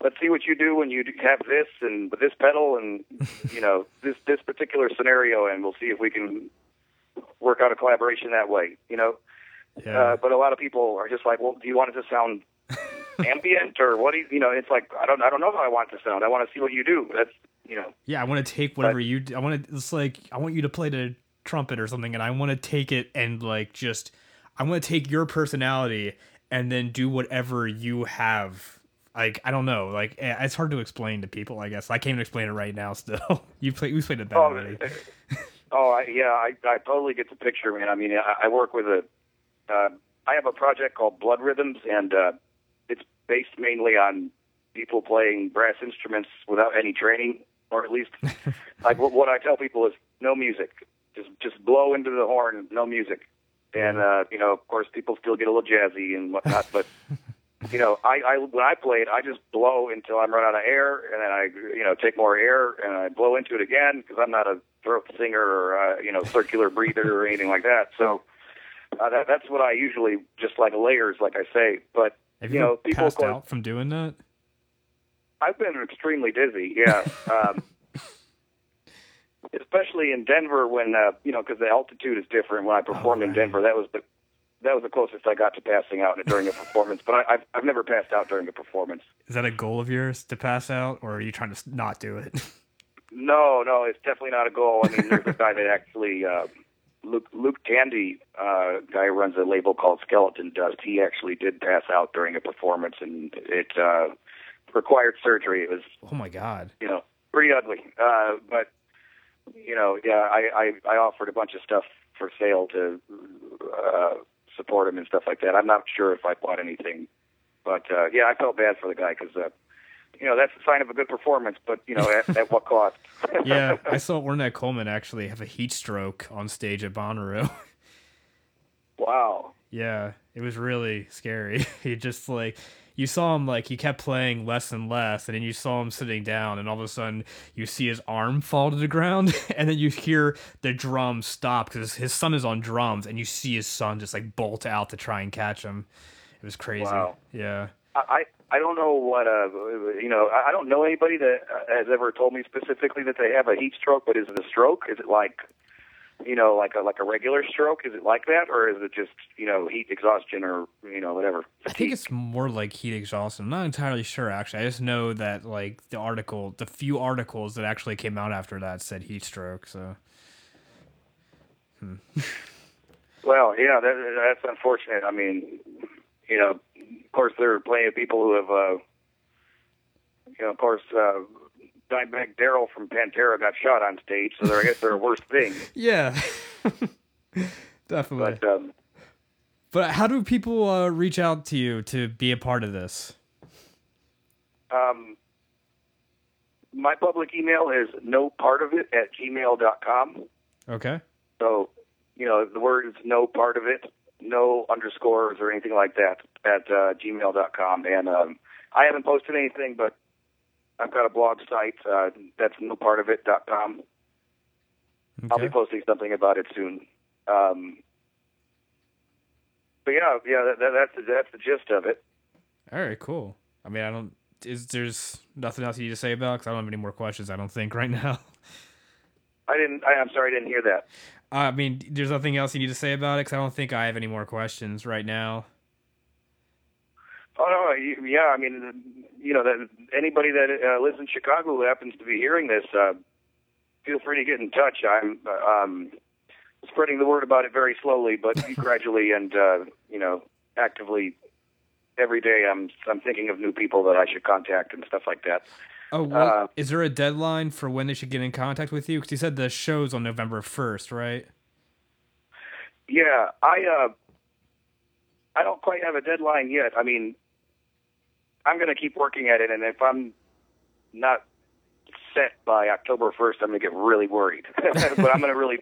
Speaker 3: let's see what you do when you have this and with this pedal and *laughs* you know this this particular scenario, and we'll see if we can work out a collaboration that way, you know.
Speaker 1: yeah.
Speaker 3: Uh, but a lot of people are just like, well, do you want it to sound *laughs* ambient or what do you, you know, it's like, I don't, I don't know how I want it to sound. I want to see what you do. That's, you know,
Speaker 1: Yeah, I want to take whatever you. d- I want to. It's like I want you to play the trumpet or something, and I want to take it and like just. I want to take your personality and then do whatever you have. Like I don't know. Like eh, it's hard to explain to people. I guess I can't even explain it right now. Still, *laughs* you play. We played it better
Speaker 3: Oh,
Speaker 1: already.
Speaker 3: oh, I, yeah, I, I totally get the picture, man. I mean, I, I work with a, uh, I have a project called Blood Rhythms, and uh, it's based mainly on people playing brass instruments without any training, or at least, *laughs* like what, what I tell people is no music, just just blow into the horn, no music, and uh, you know, of course, people still get a little jazzy and whatnot, but. *laughs* You know, I, I when I play it, I just blow until I'm run out of air, and then I, you know, take more air and I blow into it again because I'm not a throat singer or uh, you know circular *laughs* breather or anything like that. So uh, that, that's what I usually just like layers, like I say. But
Speaker 1: Have
Speaker 3: you
Speaker 1: you,
Speaker 3: know, people
Speaker 1: passed out from doing that?
Speaker 3: I've been extremely dizzy, yeah. *laughs* Um, especially in Denver when uh, you know because the altitude is different. When I performed in
Speaker 1: right.
Speaker 3: Denver, that was the that was the closest I got to passing out during a performance. But I, I've I've never passed out during a performance.
Speaker 1: Is that a goal of yours to pass out, or are you trying to not do it? *laughs*
Speaker 3: No, no, it's definitely not a goal. I mean, there's a guy that actually, uh, Luke, Luke Tandy, uh, guy who runs a label called Skeleton Dust. He actually did pass out during a performance, and it uh, required surgery. It was,
Speaker 1: oh my god.
Speaker 3: you know, pretty ugly. Uh, but you know, yeah, I, I, I offered a bunch of stuff for sale to uh, support him and stuff like that. I'm not sure if I bought anything, but uh, yeah, I felt bad for the guy because. Uh, you know that's a sign of a good performance, but you know at, at what cost? *laughs* *laughs*
Speaker 1: Yeah, I saw Ornette Coleman actually have a heat stroke on stage at Bonnaroo. *laughs*
Speaker 3: wow.
Speaker 1: Yeah, it was really scary. he just like you saw him like he kept playing less and less, and then you saw him sitting down, and all of a sudden you see his arm fall to the ground, *laughs* and then you hear the drums stop because his son is on drums, and you see his son just like bolt out to try and catch him. It was crazy.
Speaker 3: Wow.
Speaker 1: Yeah.
Speaker 3: I I don't know what uh you know I don't know anybody that uh, has ever told me specifically that they have a heat stroke. But is it a stroke? Is it like you know like a like a regular stroke? Is it like that, or is it just you know heat exhaustion or you know whatever?
Speaker 1: I think it's more like heat exhaustion. I'm not entirely sure actually. I just know that like the article, the few articles that actually came out after that said heat stroke. So *laughs*
Speaker 3: Well, yeah, that, that's unfortunate. I mean, you know, of course there are plenty of people who have, uh, you know, of course, uh, Dimebag Darrell from Pantera got shot on stage, so I guess they're a worse thing. *laughs*
Speaker 1: yeah, *laughs* definitely.
Speaker 3: But um,
Speaker 1: But how do people uh, reach out to you to be a part of this?
Speaker 3: um, my public email is no part of it at gmail.com.
Speaker 1: Okay.
Speaker 3: So, you know, the word is no part of it, no underscores or anything like that at uh, gmail.com. And um, I haven't posted anything, but I've got a blog site uh, that's no part of it.com. I'll be posting something about it soon. Um, but yeah, yeah, that, that, that's the, that's the gist of it.
Speaker 1: All right. Cool. I mean, I don't. Is there's nothing else you need to say about? Because I don't have any more questions. I don't think right now. *laughs*
Speaker 3: I didn't. I, I'm sorry, I didn't hear that.
Speaker 1: I mean, there's nothing else you need to say about it because I don't think I have any more questions right now.
Speaker 3: Oh no, yeah. I mean, you know, that anybody that uh, lives in Chicago who happens to be hearing this, uh, feel free to get in touch. I'm uh, um, spreading the word about it very slowly, but *laughs* gradually and uh, you know, actively every day I'm I'm thinking of new people that I should contact and stuff like that.
Speaker 1: Oh, is there a deadline for when they should get in contact with you? Because you said the show's on November first, right?
Speaker 3: Yeah, I uh, I don't quite have a deadline yet. I mean, I'm going to keep working at it, and if I'm not set by October 1st, I'm going to get really worried. *laughs* but I'm going to really,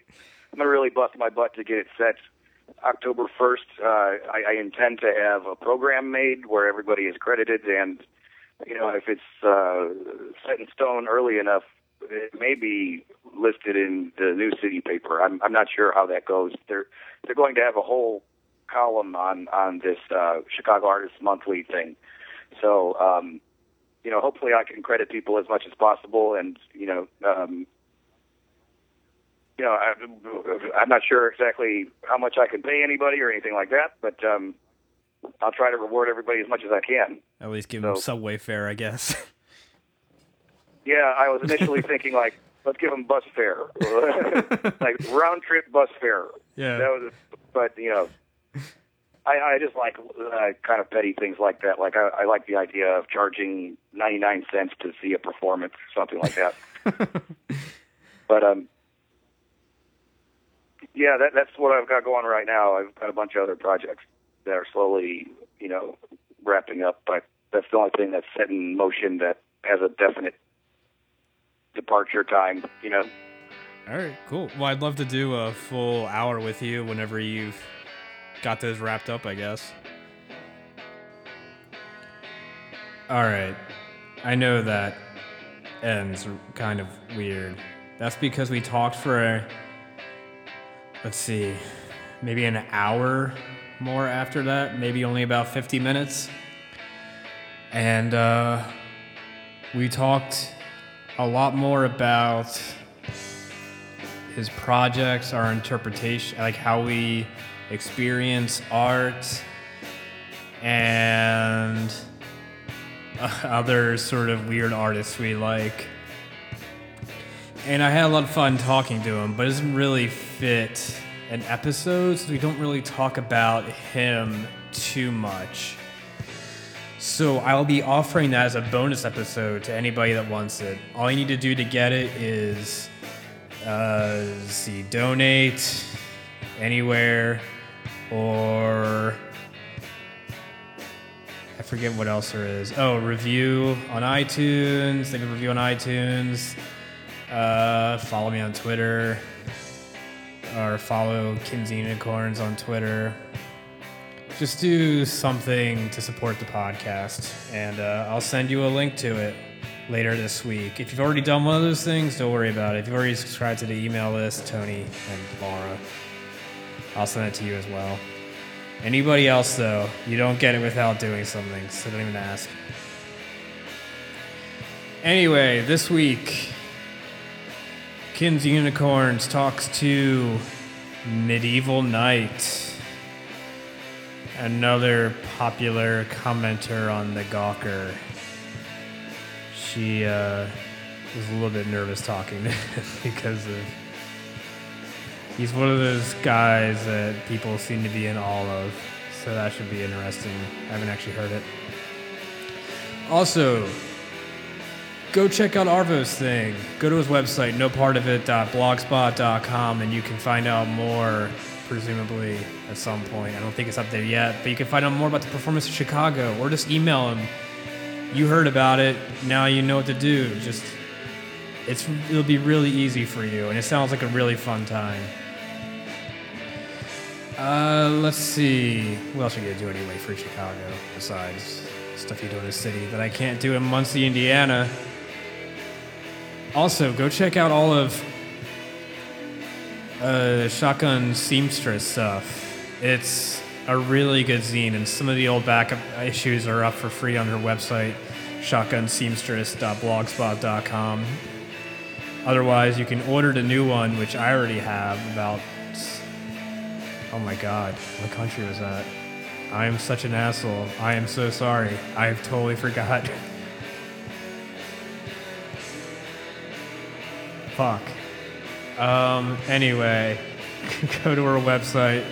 Speaker 3: I'm going to really bust my butt to get it set. October 1st, uh, I, I intend to have a program made where everybody is credited, and you know, if it's uh, set in stone early enough, it may be listed in the new city paper. I'm, I'm not sure how that goes. They're they're going to have a whole column on on this uh, Chicago Artists Monthly thing. So, um, you know, hopefully I can credit people as much as possible, and you know, um, you know, I, I'm not sure exactly how much I can pay anybody or anything like that, but um, I'll try to reward everybody as much as I can.
Speaker 1: At least give
Speaker 3: So-
Speaker 1: them subway fare, I guess. *laughs*
Speaker 3: Yeah, I was initially thinking like, let's give them bus fare, *laughs* like round trip bus fare.
Speaker 1: Yeah.
Speaker 3: That was, but you know, I, I just like uh, kind of petty things like that. Like I, I like the idea of charging ninety nine cents to see a performance or something like that. *laughs* but um, yeah, that that's what I've got going right now. I've got a bunch of other projects that are slowly, you know, wrapping up. But that's the only thing that's set in motion that has a definite departure time. You know.
Speaker 1: All right, cool. Well, I'd love to do a full hour with you whenever you've got those wrapped up, I guess. All right. I know that ends kind of weird. That's because we talked for, a, let's see, maybe an hour more after that, maybe only about 50 minutes. And uh, we talked a lot more about his projects, our interpretation, like how we experience art, and other sort of weird artists we like. And I had a lot of fun talking to him, but it doesn't really fit an episode, so we don't really talk about him too much. So I'll be offering that as a bonus episode to anybody that wants it. All you need to do to get it is uh, see, donate anywhere, or I forget what else there is. Oh, review on iTunes. Leave a review on iTunes. Uh, follow me on Twitter, or follow Kinsey Unicorns on Twitter. Just do something to support the podcast, and uh, I'll send you a link to it later this week. If you've already done one of those things, don't worry about it. If you've already subscribed to the email list, Tony and Laura, I'll send it to you as well. Anybody else, though, you don't get it without doing something, so don't even ask. Anyway, this week, Kins Unicorns talks to Medieval Knight, another popular commenter on the Gawker she uh, was a little bit nervous talking *laughs* because of he's one of those guys that people seem to be in awe of. So that should be interesting. I haven't actually heard it. Also, go check out Arvo's thing. Go to his website, nopartofit.blogspot.com, and you can find out more, presumably, at some point. I don't think it's up there yet, but you can find out more about the performance in Chicago, or just email him you heard about it now you know what to do just it's it'll be really easy for you and it sounds like a really fun time uh let's see what else are you gonna do anyway for chicago besides stuff you do in the city that i can't do in muncie indiana also go check out all of uh shotgun seamstress stuff it's a really good zine, and some of the old backup issues are up for free on her website, shotgunseamstress.blogspot.com. Otherwise, you can order the new one, which I already have about. Oh my god, what country was that? I am such an asshole. I am so sorry. I have totally forgot. *laughs* Fuck. Um, anyway, *laughs* go to our website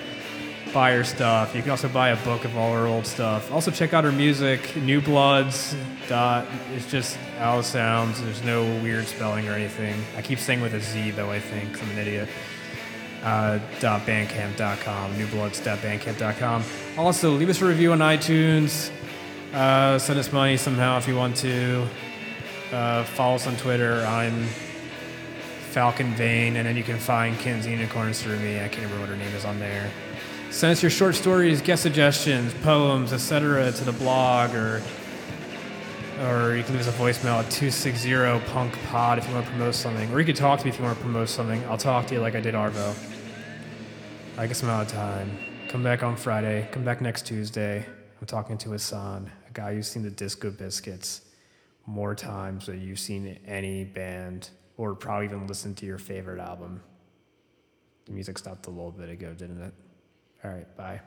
Speaker 1: buy her stuff. You can also buy a book of all her old stuff. Also check out her music, New Bloods. Dot. It's just how it sounds. There's no weird spelling or anything. I keep saying with a Z though. I think. I'm an idiot. Uh, bandcamp.com, newbloods.bandcamp.com. Also, leave us a review on iTunes. Uh, send us money somehow if you want to. Uh, follow us on Twitter. I'm Falcon Vane, and then you can find Kinsey Unicorns through me. I can't remember what her name is on there. Send us your short stories, guest suggestions, poems, etc. to the blog, or or you can leave us a voicemail at 260 punk pod if you want to promote something, or you can talk to me if you want to promote something. I'll talk to you like I did Arvo. I guess I'm out of time. Come back on Friday. Come back next Tuesday. I'm talking to Hassan, a guy who's seen the Disco Biscuits more times than you've seen any band, or probably even listened to your favorite album. The music stopped a little bit ago, didn't it? All right, bye.